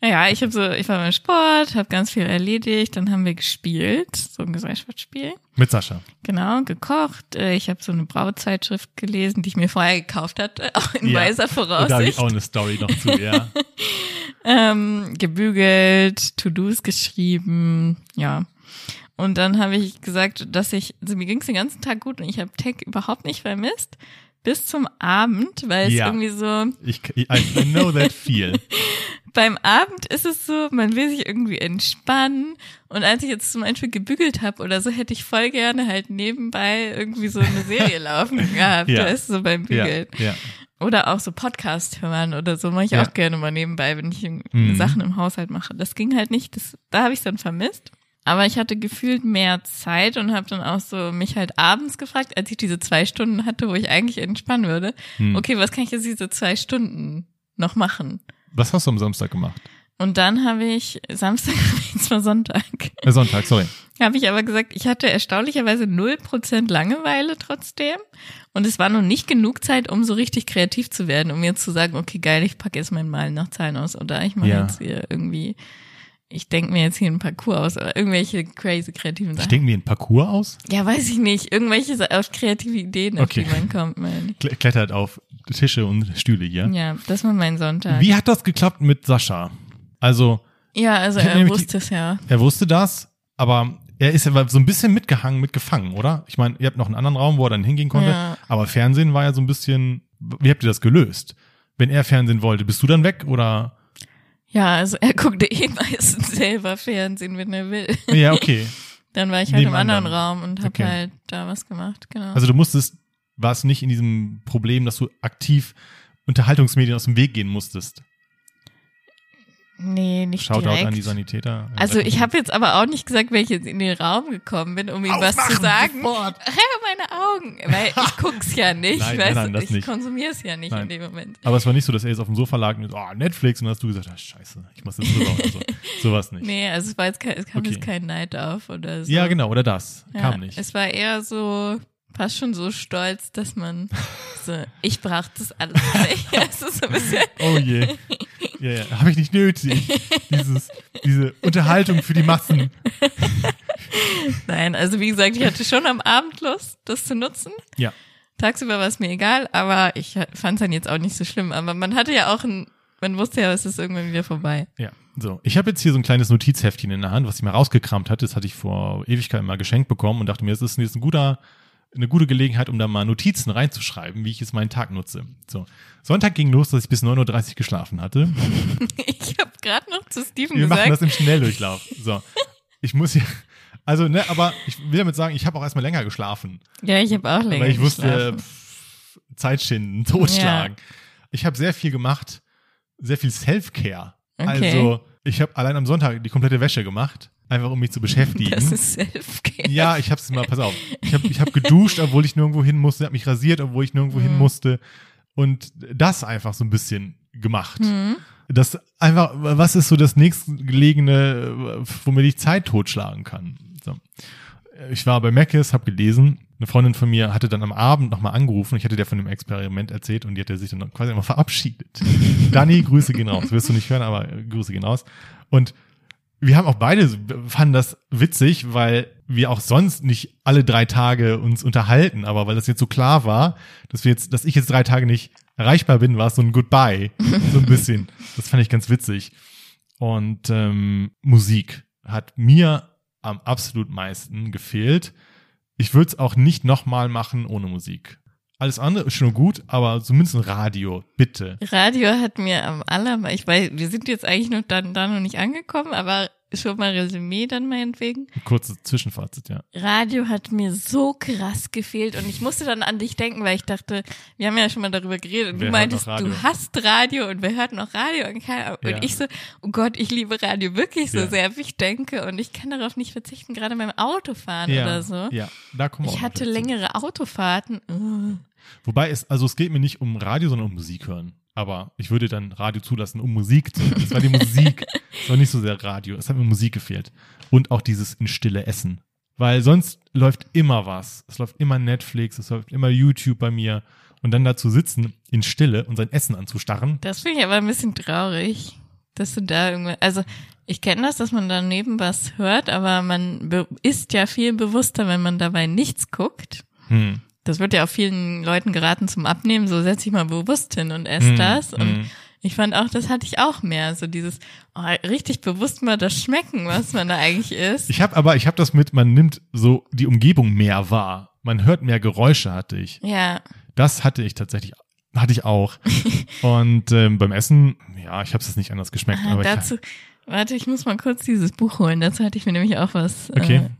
Ja, ich habe so, ich war beim Sport, habe ganz viel erledigt, dann haben wir gespielt, so ein Gesellschaftsspiel. mit Sascha. Genau, gekocht. Äh, Ich habe so eine Brauzeitschrift gelesen, die ich mir vorher gekauft hatte, auch in Ja. weiser Und da habe Voraussicht. ich auch eine Story noch zu, ja. ähm, gebügelt, To-Dos geschrieben, ja. Und dann habe ich gesagt, dass ich, also mir ging es den ganzen Tag gut und ich habe Tech überhaupt nicht vermisst. Bis zum Abend, weil es Ja. irgendwie so, Ich, I, know that feel. beim Abend ist es so, man will sich irgendwie entspannen. Und als ich jetzt zum Beispiel gebügelt habe oder so, hätte ich voll gerne halt nebenbei irgendwie so eine Serie laufen gehabt, Ja. weißt du, so beim Ja, Bügeln. ja. Oder auch so Podcast hören oder so mache ich Ja. auch gerne mal nebenbei, wenn ich Mhm. Sachen im Haushalt mache. Das ging halt nicht, das, da habe ich dann vermisst. Aber ich hatte gefühlt mehr Zeit und habe dann auch so mich halt abends gefragt, als ich diese zwei Stunden hatte, wo ich eigentlich entspannen würde. Hm. Okay, was kann ich jetzt diese zwei Stunden noch machen? Was hast du am Samstag gemacht? Und dann habe ich Samstag, jetzt war Sonntag, Äh, Sonntag, sorry. habe ich aber gesagt, ich hatte erstaunlicherweise 0% Langeweile trotzdem. Und es war noch nicht genug Zeit, um so richtig kreativ zu werden, um jetzt zu sagen, okay, geil, ich packe jetzt mein Malen nach Zahlen aus oder ich mache Ja. jetzt hier irgendwie, ich denke mir jetzt hier einen Parcours aus oder irgendwelche crazy kreativen Sachen. Stinken wir ein Parcours aus? Ja, weiß ich nicht. Irgendwelche auf kreative Ideen, auf Okay. die man kommt, ich. Kle- Klettert auf Tische und Stühle hier. Ja, das war mein Sonntag. Wie hat das geklappt mit Sascha? Also, Ja, also Ich er wusste es ja. er wusste das, aber er ist ja so ein bisschen mitgehangen, mitgefangen, oder? Ich meine, ihr habt noch einen anderen Raum, wo er dann hingehen konnte, Ja. aber Fernsehen war ja so ein bisschen, wie habt ihr das gelöst? Wenn er Fernsehen wollte, bist du dann weg oder? Ja, also er guckte eh meistens selber Fernsehen, wenn er will. Ja, okay. Dann war ich halt im Neben anderen anderen. Raum und habe Okay. halt da was gemacht, genau. Also du musstest, war es nicht in diesem Problem, dass du aktiv Unterhaltungsmedien aus dem Weg gehen musstest. Nee, nicht Shoutout direkt. an die Sanitäter. also ich habe jetzt aber auch nicht gesagt, wenn ich jetzt in den Raum gekommen bin, um ihm was zu sagen. sofort. meine Augen, weil ich guck's ja nicht, Nein, weißt nein, nein, ich nicht. konsumiere es ja nicht Nein. in dem Moment. Aber es war nicht so, dass er jetzt auf dem Sofa lag und oh, Netflix und dann hast du gesagt, ah, scheiße, ich muss jetzt rüber oder so. Sowas nicht. Nee, also es war jetzt kein, es kam Okay. jetzt kein Neid auf oder so. Ja, genau, oder das. Ja, Kam nicht. Es war eher so, fast schon so stolz, dass man so, ich brauche das alles nicht. Das ist so ein bisschen. Oh je. Ja, ja, habe ich nicht nötig. Dieses, diese Unterhaltung für die Massen. Nein, also wie gesagt, ich hatte schon am Abend Lust, das zu nutzen. Ja. Tagsüber war es mir egal, aber ich fand es dann jetzt auch nicht so schlimm. Aber man hatte ja auch ein, man wusste ja, es ist irgendwann wieder vorbei. Ja. So, ich habe jetzt hier so ein kleines Notizheftchen in der Hand, was ich mal rausgekramt hatte. Das hatte ich vor Ewigkeit mal geschenkt bekommen und dachte mir, das ist jetzt ein guter, eine gute Gelegenheit, um da mal Notizen reinzuschreiben, wie ich jetzt meinen Tag nutze. So, Sonntag ging los, dass ich bis 9.30 Uhr geschlafen hatte. Ich habe gerade noch zu Steven Wir machen das gesagt, im Schnelldurchlauf. So, ich muss hier, also ne, aber ich will damit sagen, ich habe auch erstmal länger geschlafen, ja, ich habe auch länger weil ich wusste, pff, Zeit schinden, totschlagen. Ich habe sehr viel gemacht, sehr viel Self-Care. Okay. Also ich habe allein am Sonntag die komplette Wäsche gemacht, einfach um mich zu beschäftigen. Das ist Self-Care. Ja, ich hab's mal, pass auf. Ich habe ich hab geduscht, obwohl ich nirgendwo hin musste, habe mich rasiert, obwohl ich nirgendwo hin Mhm. musste. Und das einfach so ein bisschen gemacht. Mhm. Das einfach, was ist so das nächstgelegene, womit ich Zeit totschlagen kann? So. Ich war bei Meckes, habe gelesen. Eine Freundin von mir hatte dann am Abend nochmal angerufen. Ich hatte der von dem Experiment erzählt und die hatte sich dann quasi immer verabschiedet. Dani, Grüße gehen raus. Wirst du nicht hören, aber Grüße gehen raus. Und wir haben auch beide fanden das witzig, weil wir auch sonst nicht alle drei Tage uns unterhalten, aber weil das jetzt so klar war, dass wir jetzt, dass ich jetzt drei Tage nicht erreichbar bin, war es so ein Goodbye, so ein bisschen. Das fand ich ganz witzig. Und ähm, Musik hat mir am absolut meisten gefehlt. Ich würde es auch nicht nochmal machen ohne Musik. Alles andere ist schon gut, aber zumindest ein Radio, bitte. Radio hat mir am allermeisten, ich weiß, wir sind jetzt eigentlich noch da, da noch nicht angekommen, aber schon mal Resümee dann meinetwegen. Kurze Zwischenfazit, ja. Radio hat mir so krass gefehlt und ich musste dann an dich denken, weil ich dachte, wir haben ja schon mal darüber geredet und Wer du hört meintest, du hast Radio und wir hörten noch Radio und, keiner, und Ja. ich so, oh Gott, ich liebe Radio wirklich so Ja. sehr, wie ich denke und ich kann darauf nicht verzichten, gerade beim Autofahren ja, oder so. Ja, da kommen wir Ich hatte längere Autofahrten. Uh. Wobei es, also es geht mir nicht um Radio, sondern um Musik hören. Aber ich würde dann Radio zulassen, um Musik zu hören. Es war die Musik, es war nicht so sehr Radio. Es hat mir Musik gefehlt. Und auch dieses in Stille Essen. Weil sonst läuft immer was. Es läuft immer Netflix, es läuft immer YouTube bei mir. Und dann dazu sitzen in Stille und sein Essen anzustarren. Das finde ich aber ein bisschen traurig, dass du da irgendwann, also ich kenne das, dass man daneben was hört, aber man ist ja viel bewusster, wenn man dabei nichts guckt. Hm. Das wird ja auch vielen Leuten geraten zum Abnehmen, so setz dich mal bewusst hin und ess Hm, das. Und hm. ich fand auch, das hatte ich auch mehr, so dieses oh, richtig bewusst mal das Schmecken, was man da eigentlich isst. Ich habe aber, ich habe das mit, man nimmt so die Umgebung mehr wahr. Man hört mehr Geräusche, hatte ich. Ja, Das hatte ich tatsächlich, hatte ich auch. Und ähm, beim Essen, ja, ich habe es jetzt nicht anders geschmeckt. Ah, aber dazu, warte, ich muss mal kurz dieses Buch holen. Dazu hatte ich mir nämlich auch was. Okay. Äh,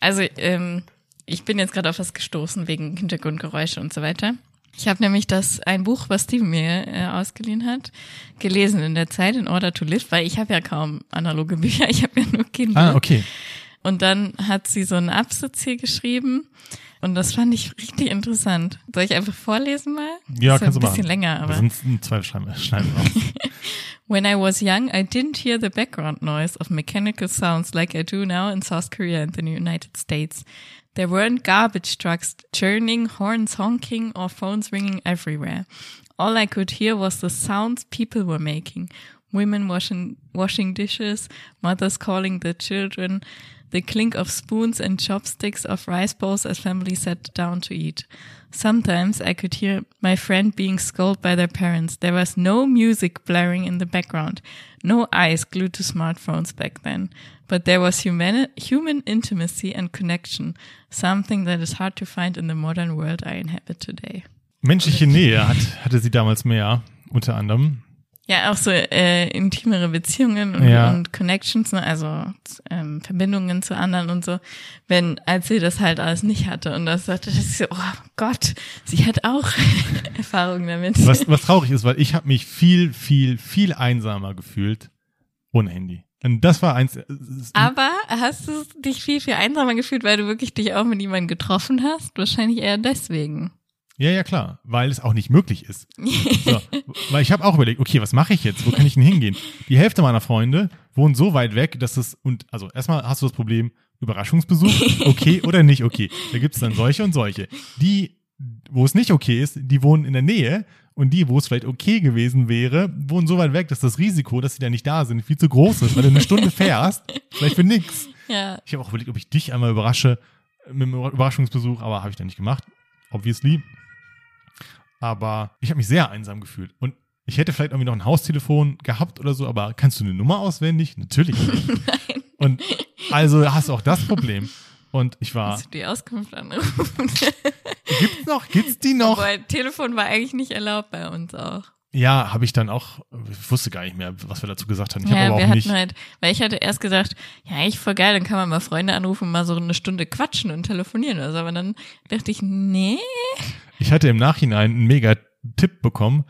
also, ähm, ich bin jetzt gerade auf was gestoßen wegen Hintergrundgeräusche und so weiter. Ich habe nämlich das ein Buch, was Steven mir äh, ausgeliehen hat, gelesen in der Zeit in Order to Live, weil ich habe ja kaum analoge Bücher, ich habe ja nur Kindle. ah, okay. Und dann hat sie so einen Absatz hier geschrieben und das fand ich richtig interessant. Soll ich einfach vorlesen mal? Ja, kannst ein du bisschen machen. länger, Wir aber. sind zwei Schneiden schneiden wir. When I was young, I didn't hear the background noise of mechanical sounds like I do now in South Korea and the United States. There weren't garbage trucks churning, horns honking, or phones ringing everywhere. All I could hear was the sounds people were making. Women washing, washing dishes, mothers calling their children, the clink of spoons and chopsticks of rice bowls as families sat down to eat. Sometimes I could hear my friend being scolded by their parents. There was no music blaring in the background, no eyes glued to smartphones back then. But there was human, human intimacy and connection, something that is hard to find in the modern world I inhabit today. Menschliche Nähe hat, hatte sie damals mehr, unter anderem. Ja, auch so äh, intimere Beziehungen und, Ja. und Connections, ne? also ähm, Verbindungen zu anderen und so, wenn, als sie das halt alles nicht hatte und das sagte, das ist so, oh Gott, sie hat auch Erfahrungen damit. Was, was traurig ist, weil ich habe mich viel, viel, viel einsamer gefühlt ohne Handy. Und das war eins. äh, Aber hast du dich viel, viel einsamer gefühlt, weil du wirklich dich auch mit jemandem getroffen hast? Wahrscheinlich eher deswegen. Ja, ja, klar, weil es auch nicht möglich ist. So, weil ich habe auch überlegt, okay, was mache ich jetzt? Wo kann ich denn hingehen? Die Hälfte meiner Freunde wohnen so weit weg, dass es und also erstmal hast du das Problem, Überraschungsbesuch, okay oder nicht okay. Da gibt es dann solche und solche. Die, wo es nicht okay ist, die wohnen in der Nähe und die, wo es vielleicht okay gewesen wäre, wohnen so weit weg, dass das Risiko, dass sie da nicht da sind, viel zu groß ist, weil du eine Stunde fährst, vielleicht für nix. Ja. Ich habe auch überlegt, ob ich dich einmal überrasche mit einem Überraschungsbesuch, aber habe ich dann nicht gemacht. Obviously. Aber ich habe mich sehr einsam gefühlt. Und ich hätte vielleicht irgendwie noch ein Haustelefon gehabt oder so, aber kannst du eine Nummer auswendig? Natürlich nicht. Nein. Und also hast du auch das Problem. Und ich war. Musst du die Auskunft anrufen? Gibt's noch? Gibt's die noch? Aber Telefon war eigentlich nicht erlaubt bei uns auch. Ja, habe ich dann auch, ich wusste gar nicht mehr, was wir dazu gesagt hatten. Ich habe ja, aber wir auch hatten nicht. halt, weil ich hatte erst gesagt, ja, eigentlich voll geil, dann kann man mal Freunde anrufen, mal so eine Stunde quatschen und telefonieren oder so. Aber dann dachte ich, nee. Ich hatte im Nachhinein einen mega Tipp bekommen.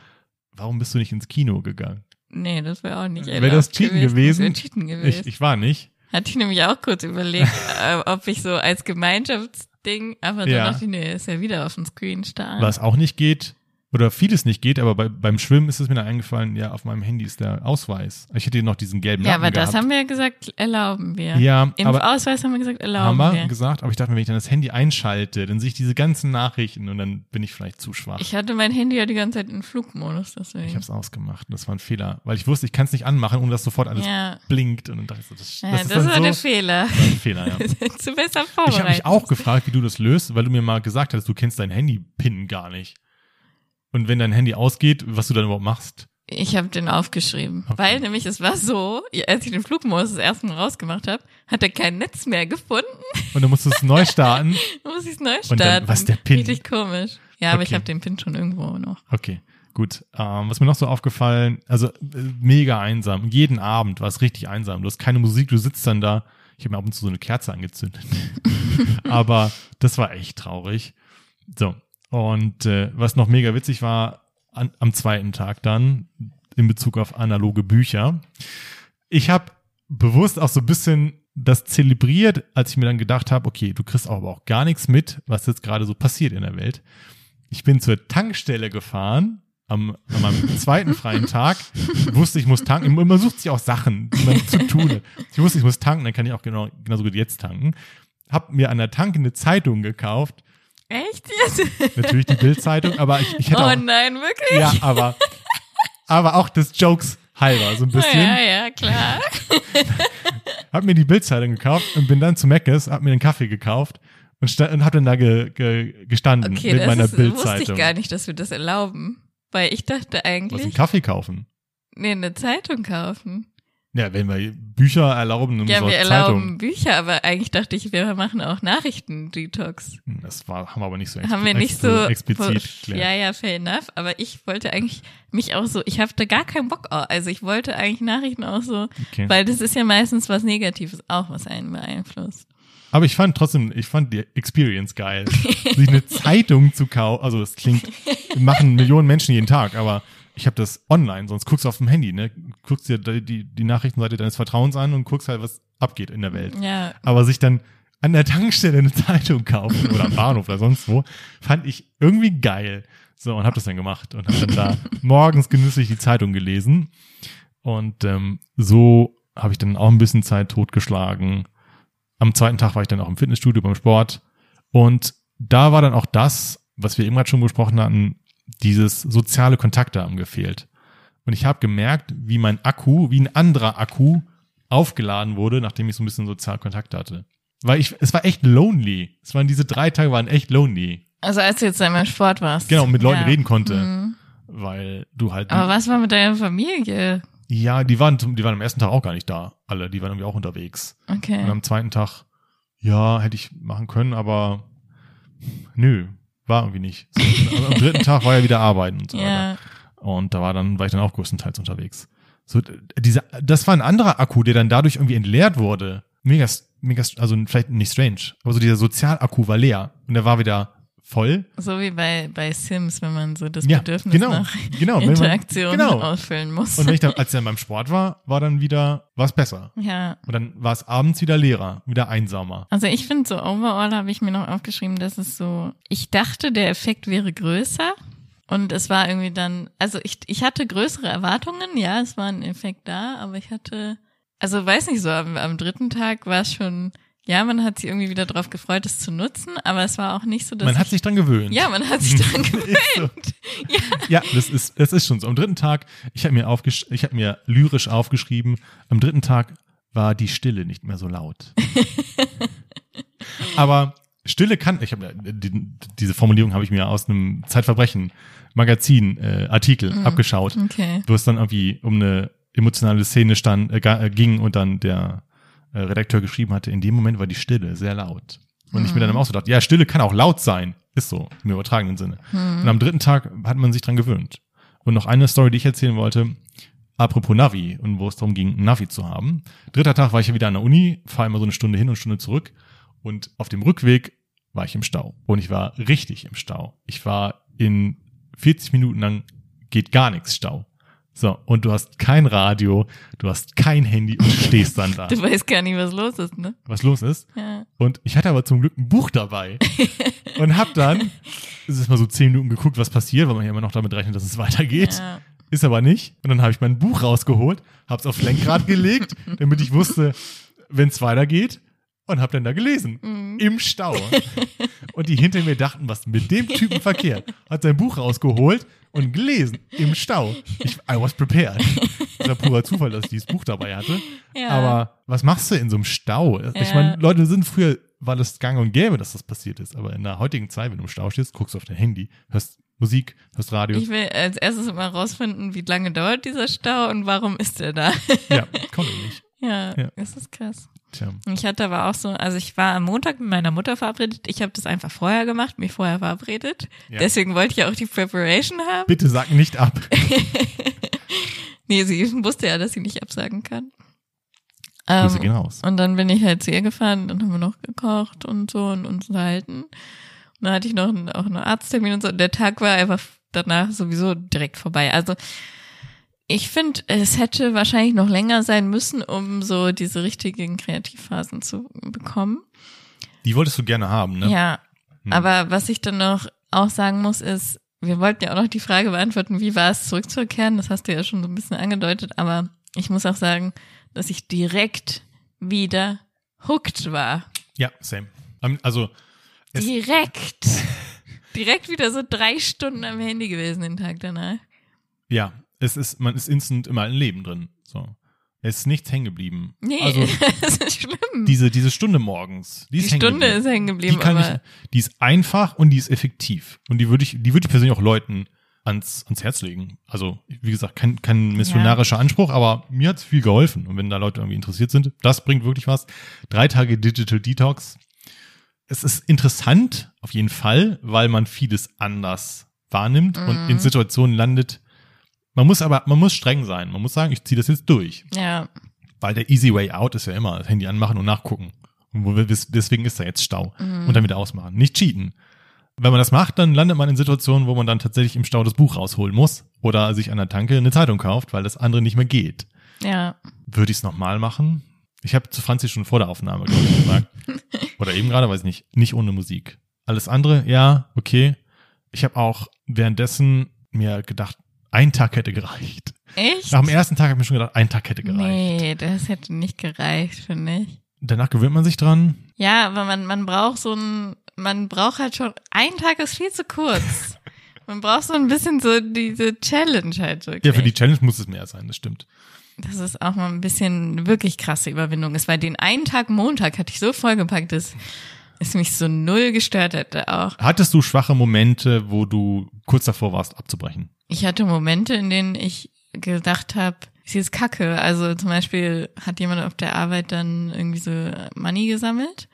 Warum bist du nicht ins Kino gegangen? Nee, das wäre auch nicht Wäre das Cheaten gewesen? Wäre Cheaten gewesen. Ich, ich war nicht. Hatte ich nämlich auch kurz überlegt, äh, ob ich so als Gemeinschaftsding, aber dann Ja. dachte ich, nee, ist ja wieder auf dem Screen starr. Was auch nicht geht, oder vieles nicht geht, aber bei, beim Schwimmen ist es mir dann eingefallen, ja, auf meinem Handy ist der Ausweis. Ich hätte noch diesen gelben Ja, Lappen aber das gehabt. haben wir ja gesagt, erlauben wir. Ja, aber Impfausweis haben wir gesagt, haben erlauben wir wir. gesagt, aber ich dachte mir, wenn ich dann das Handy einschalte, dann sehe ich diese ganzen Nachrichten und dann bin ich vielleicht zu schwach. Ich hatte mein Handy ja die ganze Zeit in Flugmodus, deswegen. Ich habe es ausgemacht. Das war ein Fehler, weil ich wusste, ich kann es nicht anmachen, ohne dass sofort alles ja, blinkt. Und dann dachte ich so, das, ja das das, ist war so der Fehler. ein Fehler. Ja. Zu besser Ich vorbereitet. habe mich auch gefragt, wie du das löst, weil du mir mal gesagt hast, du kennst dein Handy-Pin gar nicht. Und wenn dein Handy ausgeht, was du dann überhaupt machst. Ich habe den aufgeschrieben, Okay. weil nämlich es war so, als ich den Flugmodus das erste Mal rausgemacht habe, hat er kein Netz mehr gefunden. Und dann musst du es neu starten. Dann muss ich es neu Und dann, starten. was der Pin? Richtig komisch. Ja, aber ich Okay. habe den Pin schon irgendwo noch. Okay, gut. Ähm, was mir noch so aufgefallen, also äh, mega einsam. Jeden Abend war es richtig einsam. Du hast keine Musik, du sitzt dann da. Ich habe mir ab und zu so eine Kerze angezündet. Aber das war echt traurig. So, und äh, was noch mega witzig war, an, am zweiten Tag dann, in Bezug auf analoge Bücher. Ich habe bewusst auch so ein bisschen das zelebriert, als ich mir dann gedacht habe, okay, du kriegst aber auch gar nichts mit, was jetzt gerade so passiert in der Welt. Ich bin zur Tankstelle gefahren am, an meinem zweiten freien Tag. wusste, ich muss tanken. Man sucht sich auch Sachen, die man zu tun hat. Ich wusste, ich muss tanken, dann kann ich auch genau, genauso gut jetzt tanken. Hab mir an der Tanke eine Zeitung gekauft. Echt jetzt? Natürlich die Bildzeitung, aber ich, ich hätte Oh auch, nein, wirklich? ja, aber, aber auch des Jokes halber, so ein bisschen. Ja, ja, klar. Hab mir die Bildzeitung gekauft und bin dann zu Meckes, hab mir einen Kaffee gekauft und, sta- und hab dann da ge, ge, gestanden Okay, mit meiner ist, wusste ich Bildzeitung. gar nicht, dass wir das erlauben. Weil ich dachte Was, einen eigentlich, Kaffee kaufen? nee, eine Zeitung kaufen. Ja, wenn wir Bücher erlauben, dann Ja, muss wir erlauben Zeitung. Bücher, aber eigentlich dachte ich, wir machen auch Nachrichten-Detox. Hm, Das war, haben wir aber nicht so, Haben wir nicht so explizit Ja, geklärt. ja, fair enough. Aber ich wollte eigentlich mich auch so, ich hatte gar keinen Bock. Also ich wollte eigentlich Nachrichten auch so, Okay. weil das ist ja meistens was Negatives auch, was einen beeinflusst. Aber ich fand trotzdem, ich fand die Experience geil. Sich eine Zeitung zu kaufen, also das klingt, machen Millionen Menschen jeden Tag, aber ich habe das online, sonst guckst du auf dem Handy, ne? Guckst dir die, die, die Nachrichtenseite deines Vertrauens an und guckst halt, was abgeht in der Welt. Ja, Aber sich dann an der Tankstelle eine Zeitung kaufen oder am Bahnhof oder sonst wo, fand ich irgendwie geil. So, und habe das dann gemacht und habe dann da morgens genüsslich die Zeitung gelesen. Und ähm, so habe ich dann auch ein bisschen Zeit totgeschlagen. Am zweiten Tag war ich dann auch im Fitnessstudio beim Sport. Und da war dann auch das, was wir eben gerade schon besprochen hatten, dieses soziale Kontakte haben gefehlt. Und ich habe gemerkt, wie mein Akku, wie ein anderer Akku aufgeladen wurde, nachdem ich so ein bisschen sozial Kontakt hatte. Weil ich, es war echt lonely. Es waren diese drei Tage waren echt lonely. also als du jetzt einmal Sport warst. Genau, mit Leuten ja. reden konnte. Mhm. Weil du halt. Aber was war mit deiner Familie? ja, die waren, die waren am ersten Tag auch gar nicht da. Alle, die waren irgendwie auch unterwegs. Und Okay. am zweiten Tag, ja, hätte ich machen können, aber nö, war irgendwie nicht. So, am dritten Tag war ja wieder arbeiten und so weiter. Und da war dann, war ich dann auch größtenteils unterwegs. So, diese, das war ein anderer Akku, der dann dadurch irgendwie entleert wurde. Mega, mega, also vielleicht nicht strange, aber so dieser Sozialakku war leer und der war wieder voll. so wie bei, bei Sims, wenn man so das Ja, Bedürfnis genau, nach genau. wenn man- Interaktion genau. ausfüllen muss. Und wenn ich dann, als ich dann beim Sport war, war dann wieder, war es besser. ja. Und dann war es abends wieder leerer, wieder einsamer. Also ich finde so overall habe ich mir noch aufgeschrieben, dass es so, ich dachte, der Effekt wäre größer und es war irgendwie dann, also ich, ich hatte größere Erwartungen, ja, es war ein Effekt da, aber ich hatte, also weiß nicht so, am, am dritten Tag war es schon ja, man hat sich irgendwie wieder drauf gefreut, es zu nutzen, aber es war auch nicht so, dass Man hat ich, sich dran gewöhnt. ja, man hat sich dran gewöhnt. So. Ja, das ist, das ist schon so. Am dritten Tag, ich habe mir, aufgesch ich hab mir lyrisch aufgeschrieben, am dritten Tag war die Stille nicht mehr so laut. Aber Stille kann, ich habe die, diese Formulierung habe ich mir aus einem Zeitverbrechen Magazin äh, Artikel abgeschaut, Okay. wo es dann irgendwie um eine emotionale Szene stand, äh, äh, ging und dann der Redakteur geschrieben hatte, in dem Moment war die Stille sehr laut. Und ich mir dann auch so dachte, ja, Stille kann auch laut sein. Ist so, im übertragenen Sinne. Und am dritten Tag hat man sich dran gewöhnt. Und noch eine Story, die ich erzählen wollte, apropos Navi und wo es darum ging, Navi zu haben. Dritter Tag war ich ja wieder an der Uni, fahre immer so eine Stunde hin und eine Stunde zurück. Und auf dem Rückweg war ich im Stau. Und ich war richtig im Stau. Ich war in 40 Minuten lang geht gar nichts Stau. So, und du hast kein Radio, du hast kein Handy und stehst dann da. Du weißt gar nicht, was los ist, ne? Was los ist? Ja. Und ich hatte aber zum Glück ein Buch dabei. und hab dann, es ist mal so zehn Minuten geguckt, was passiert, weil man ja immer noch damit rechnet, dass es weitergeht. Ja. Ist aber nicht. Und dann habe ich mein Buch rausgeholt, hab's aufs Lenkrad gelegt, damit ich wusste, wenn es weitergeht. Und hab dann da gelesen. Mhm. Im Stau. Und die hinter mir dachten, was mit dem Typen verkehrt. Hat sein Buch rausgeholt und gelesen. Im Stau. Ich, I was prepared. Das war purer Zufall, dass ich dieses Buch dabei hatte. Ja. Aber was machst du in so einem Stau? Ich Ja. meine, Leute sind früher, war das gang und gäbe, dass das passiert ist. Aber in der heutigen Zeit, wenn du im Stau stehst, guckst du auf dein Handy, hörst Musik, hörst Radio. Ich will als erstes immer rausfinden, wie lange dauert dieser Stau und warum ist er da? ja, kommt nicht. ja, Ja. das ist krass. Tja. Ich hatte aber auch so, also ich war am Montag mit meiner Mutter verabredet. Ich habe das einfach vorher gemacht, mich vorher verabredet. Ja. Deswegen wollte ich ja auch die Preparation haben. Bitte sag nicht ab. Nee, sie wusste ja, dass sie nicht absagen kann. Grüße Ähm, gehen raus. und dann bin ich halt zu ihr gefahren, dann haben wir noch gekocht und so und uns unterhalten. Und dann hatte ich noch einen, auch einen Arzttermin und so. Und der Tag war einfach danach sowieso direkt vorbei. Also ich finde, es hätte wahrscheinlich noch länger sein müssen, um so diese richtigen Kreativphasen zu bekommen. Die wolltest du gerne haben, ne? Ja, Hm. aber was ich dann noch auch sagen muss, ist, wir wollten ja auch noch die Frage beantworten, wie war es zurückzukehren? Das hast du ja schon so ein bisschen angedeutet, aber ich muss auch sagen, dass ich direkt wieder hooked war. Ja, same. Also, Direkt. direkt wieder so drei Stunden am Handy gewesen den Tag danach. ja, es ist, man ist instant immer im Leben drin. So. Es ist nichts hängen geblieben. Nee, Also, das ist schlimm. diese, diese Stunde morgens, die, Die ist Stunde ist hängen die geblieben, kann aber ich, die ist einfach und die ist effektiv. Und die würde ich, die würde ich persönlich auch Leuten ans, ans Herz legen. Also, wie gesagt, kein, kein missionarischer Anspruch, aber mir hat's viel geholfen. Und wenn da Leute irgendwie interessiert sind, das bringt wirklich was. Drei Tage Digital Detox. Es ist interessant, auf jeden Fall, weil man vieles anders wahrnimmt und Mhm. in Situationen landet. Man muss aber, man muss streng sein. Man muss sagen, ich ziehe das jetzt durch. ja, Weil der easy way out ist ja immer das Handy anmachen und nachgucken. Und deswegen ist da jetzt Stau. Und dann wieder ausmachen. Nicht cheaten. Wenn man das macht, dann landet man in Situationen, wo man dann tatsächlich im Stau das Buch rausholen muss oder sich an der Tanke eine Zeitung kauft, weil das andere nicht mehr geht. ja. Würde ich es nochmal machen? Ich habe zu Franzi schon vor der Aufnahme, glaube ich, gesagt. oder eben gerade, weiß ich nicht, nicht ohne Musik. Alles andere, ja, okay. Ich habe auch währenddessen mir gedacht, ein Tag hätte gereicht. Echt? Nach dem ersten Tag habe ich mir schon gedacht, ein Tag hätte gereicht. Nee, das hätte nicht gereicht, finde ich. Danach gewöhnt man sich dran. Ja, aber man, man braucht so ein, man braucht halt schon, ein Tag ist viel zu kurz. Man braucht so ein bisschen so diese Challenge halt wirklich. Ja, für die Challenge muss es mehr sein, das stimmt. dass es auch mal ein bisschen wirklich krasse Überwindung ist, weil den einen Tag Montag hatte ich so vollgepackt, dass es mich so null gestört hätte auch. Hattest du schwache Momente, wo du kurz davor warst, abzubrechen? Ich hatte Momente, in denen ich gedacht habe, ist jetzt kacke. Also zum Beispiel hat jemand auf der Arbeit dann irgendwie so Money gesammelt.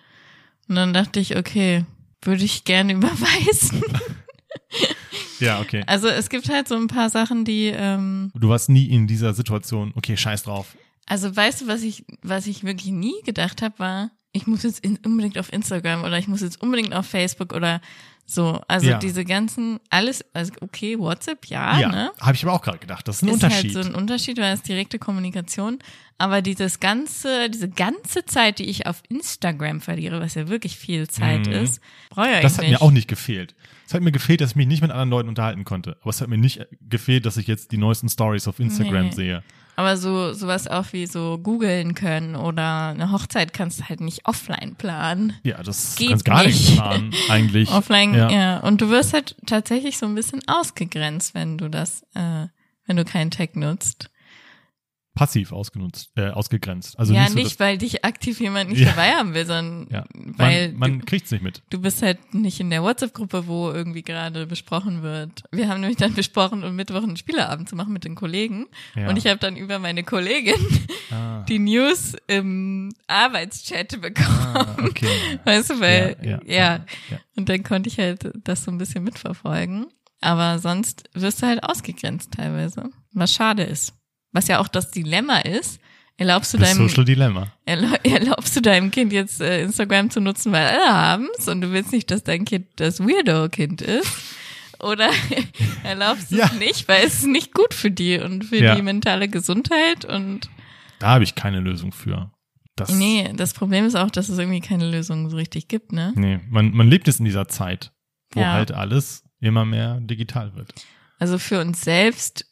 Und dann dachte ich, okay, würde ich gerne überweisen. Ja, okay. Also es gibt halt so ein paar Sachen, die, ähm, Du warst nie in dieser Situation, okay, scheiß drauf. also weißt du, was ich, was ich wirklich nie gedacht habe, war, ich muss jetzt in, unbedingt auf Instagram oder ich muss jetzt unbedingt auf Facebook oder So, also Ja. diese ganzen, alles, also okay, WhatsApp, ja, ja, ne? habe ich aber auch gerade gedacht. Das ist ein ist Unterschied. halt so ein Unterschied, weil es direkte Kommunikation. Aber dieses ganze, diese ganze Zeit, die ich auf Instagram verliere, was ja wirklich viel Zeit Mhm. ist, brauche ich das hat nicht. mir auch nicht gefehlt. Es hat mir gefehlt, dass ich mich nicht mit anderen Leuten unterhalten konnte. Aber es hat mir nicht gefehlt, dass ich jetzt die neuesten Stories auf Instagram Nee. sehe. Aber so sowas auch wie so googeln können oder eine Hochzeit kannst du halt nicht offline planen. Ja, das Geht kannst gar nicht nicht. planen, eigentlich. Offline, ja. ja. Und du wirst halt tatsächlich so ein bisschen ausgegrenzt, wenn du das, äh, wenn du keinen Tag nutzt. Passiv ausgenutzt, äh, ausgegrenzt. Also ja, nicht, so, nicht, weil dich aktiv jemand nicht Ja. dabei haben will, sondern ja. weil man, man du, kriegt's nicht mit. du bist halt nicht in der WhatsApp-Gruppe, wo irgendwie gerade besprochen wird. Wir haben nämlich dann besprochen, um Mittwoch einen Spielerabend zu machen mit den Kollegen. Ja. Und ich habe dann über meine Kollegin Ah, die News im Arbeitschat bekommen. ah, okay. Weißt du, weil, ja. Und dann konnte ich halt das so ein bisschen mitverfolgen. Aber sonst wirst du halt ausgegrenzt teilweise. Was schade ist. Was ja auch das Dilemma ist. Erlaubst du Das deinem, Social Dilemma. erla erlaubst du deinem Kind jetzt äh, Instagram zu nutzen, weil alle haben's und du willst nicht, dass dein Kind das Weirdo-Kind ist? Oder erlaubst du Ja. es nicht, weil es ist nicht gut für die und für Ja. die mentale Gesundheit und Da habe ich keine Lösung für. Das, nee, das Problem ist auch, dass es irgendwie keine Lösung so richtig gibt, ne? nee man, man lebt es in dieser Zeit, wo Ja. halt alles immer mehr digital wird. Also für uns selbst,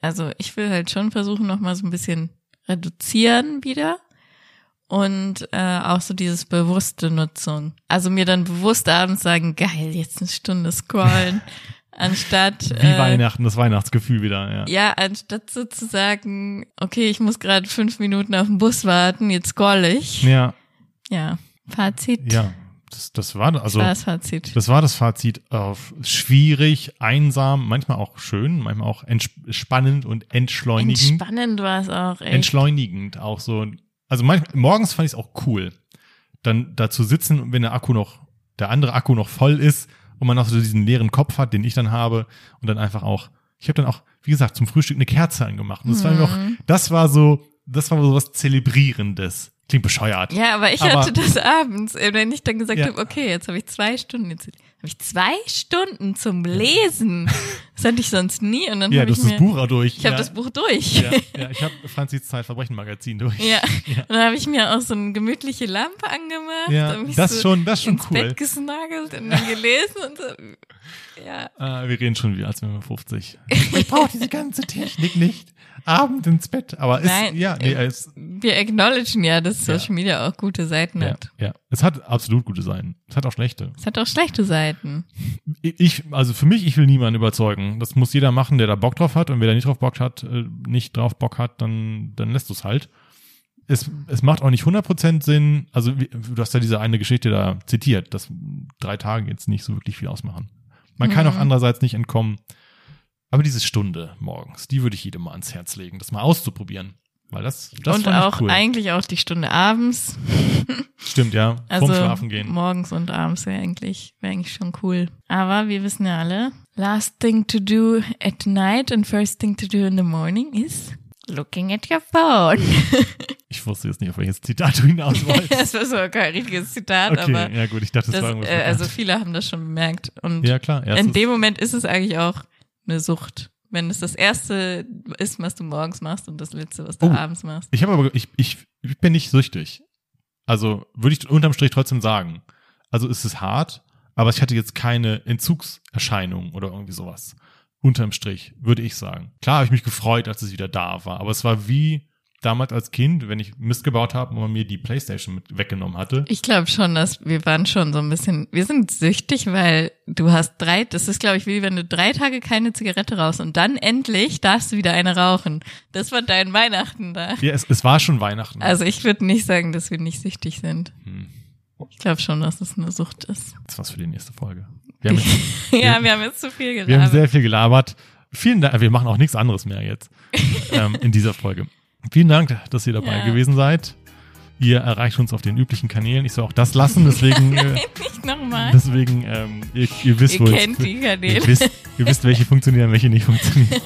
also ich will halt schon versuchen, nochmal so ein bisschen reduzieren wieder. Und äh, auch so dieses bewusste Nutzung. Also mir dann bewusst abends sagen, geil, jetzt eine Stunde scrollen, anstatt Wie äh, Weihnachten, das Weihnachtsgefühl wieder, ja. ja, anstatt sozusagen, okay, ich muss gerade fünf Minuten auf den Bus warten, jetzt scroll ich. Ja, Ja, Fazit. ja. Das, das war also das war das Fazit. das war das Fazit auf schwierig, einsam, manchmal auch schön, manchmal auch entspannend und entschleunigend. Entspannend war es auch, echt. entschleunigend auch so. Also manchmal, morgens fand ich es auch cool, dann da zu sitzen, wenn der Akku noch, der andere Akku noch voll ist und man noch so diesen leeren Kopf hat, den ich dann habe und dann einfach auch, ich habe dann auch, wie gesagt, zum Frühstück eine Kerze angemacht und das war mir auch, Mhm. das war so, das war so was Zelebrierendes. Klingt bescheuert. Ja, aber ich Aber- hatte das abends, äh, wenn ich dann gesagt Ja. habe, okay, jetzt habe ich zwei Stunden, jetzt habe ich zwei Stunden zum Lesen. Das hatte ich sonst nie und dann Ja, habe du hast das Buch auch durch. ich habe ja. das Buch durch. Ja, ja, ich habe Franzis Zeitverbrechen-Magazin durch. Ja. Und dann habe ich mir auch so eine gemütliche Lampe angemacht. Ja, mich das so schon, das ist schon ins cool. Bett gesnuggelt und dann gelesen und so. Ja. Ah, wir reden schon wie als wären wir 50. Ich brauche diese ganze Technik nicht. Abend ins Bett. Aber ist, Nein, ja, nee, äh, es, Wir acknowledgen ja, dass Ja. Social Media auch gute Seiten ja, hat. ja. Es hat absolut gute Seiten. Es hat auch schlechte. Es hat auch schlechte Seiten. Ich, also für mich, ich will niemanden überzeugen. Das muss jeder machen, der da Bock drauf hat. Und wer da nicht drauf Bock hat, äh, nicht drauf Bock hat, dann, dann lässt du es halt. Es, es macht auch nicht 100% Sinn. Also, du hast ja diese eine Geschichte da zitiert, dass drei Tage jetzt nicht so wirklich viel ausmachen. Man kann Mhm. auch andererseits nicht entkommen. Aber diese Stunde morgens, die würde ich jedem mal ans Herz legen, das mal auszuprobieren. Weil das, das und auch cool. eigentlich auch die Stunde abends. Stimmt, ja. Also vorm Schlafen gehen. morgens und abends wäre eigentlich, wäre eigentlich schon cool. Aber wir wissen ja alle, last thing to do at night and first thing to do in the morning is looking at your phone. Ich wusste jetzt nicht, auf welches Zitat du hinaus wolltest. das war so kein richtiges Zitat, Okay, aber ja gut, ich dachte, das, das, war irgendwas. äh, also viele haben das schon bemerkt. Und ja, klar. in Erstes, dem Moment ist es eigentlich auch eine Sucht. Wenn es das erste ist, was du morgens machst und das letzte, was du Oh. abends machst. ich habe aber, ich, ich, ich bin nicht süchtig. Also würde ich unterm Strich trotzdem sagen. Also ist es hart, aber ich hatte jetzt keine Entzugserscheinung oder irgendwie sowas. Unterm Strich, würde ich sagen. Klar habe ich mich gefreut, als es wieder da war, aber es war wie damals als Kind, wenn ich Mist gebaut habe und man mir die Playstation mit weggenommen hatte. Ich glaube schon, dass wir waren schon so ein bisschen, wir sind süchtig, weil du hast drei, das ist glaube ich wie wenn du drei Tage keine Zigarette rauchst und dann endlich darfst du wieder eine rauchen. Das war dein Weihnachten da. Ja, es, es war schon Weihnachten. Also ich würde nicht sagen, dass wir nicht süchtig sind. Hm. Ich glaube schon, dass es eine Sucht ist. Das war's für die nächste Folge. Wir haben, jetzt, ja, wir haben jetzt zu viel wir haben gelabert. sehr viel gelabert. Vielen Dank. Wir machen auch nichts anderes mehr jetzt ähm, in dieser Folge. Vielen Dank, dass ihr dabei Ja. gewesen seid. Ihr erreicht uns auf den üblichen Kanälen. Ich soll auch das lassen, deswegen, äh, Nicht nochmal. deswegen ähm, ihr, ihr wisst, Ihr wo kennt es, die ihr Kanäle. wisst, ihr wisst, welche funktionieren, welche nicht funktionieren.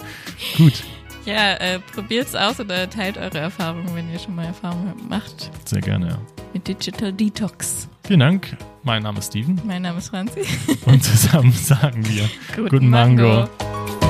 Gut, Ja, äh, probiert's aus oder teilt eure Erfahrungen, wenn ihr schon mal Erfahrungen macht sehr gerne. Ja. mit Digital Detox. Vielen Dank. Mein Name ist Steven Mein Name ist Franzi. und zusammen sagen wir Guten Guten Mango. Mango.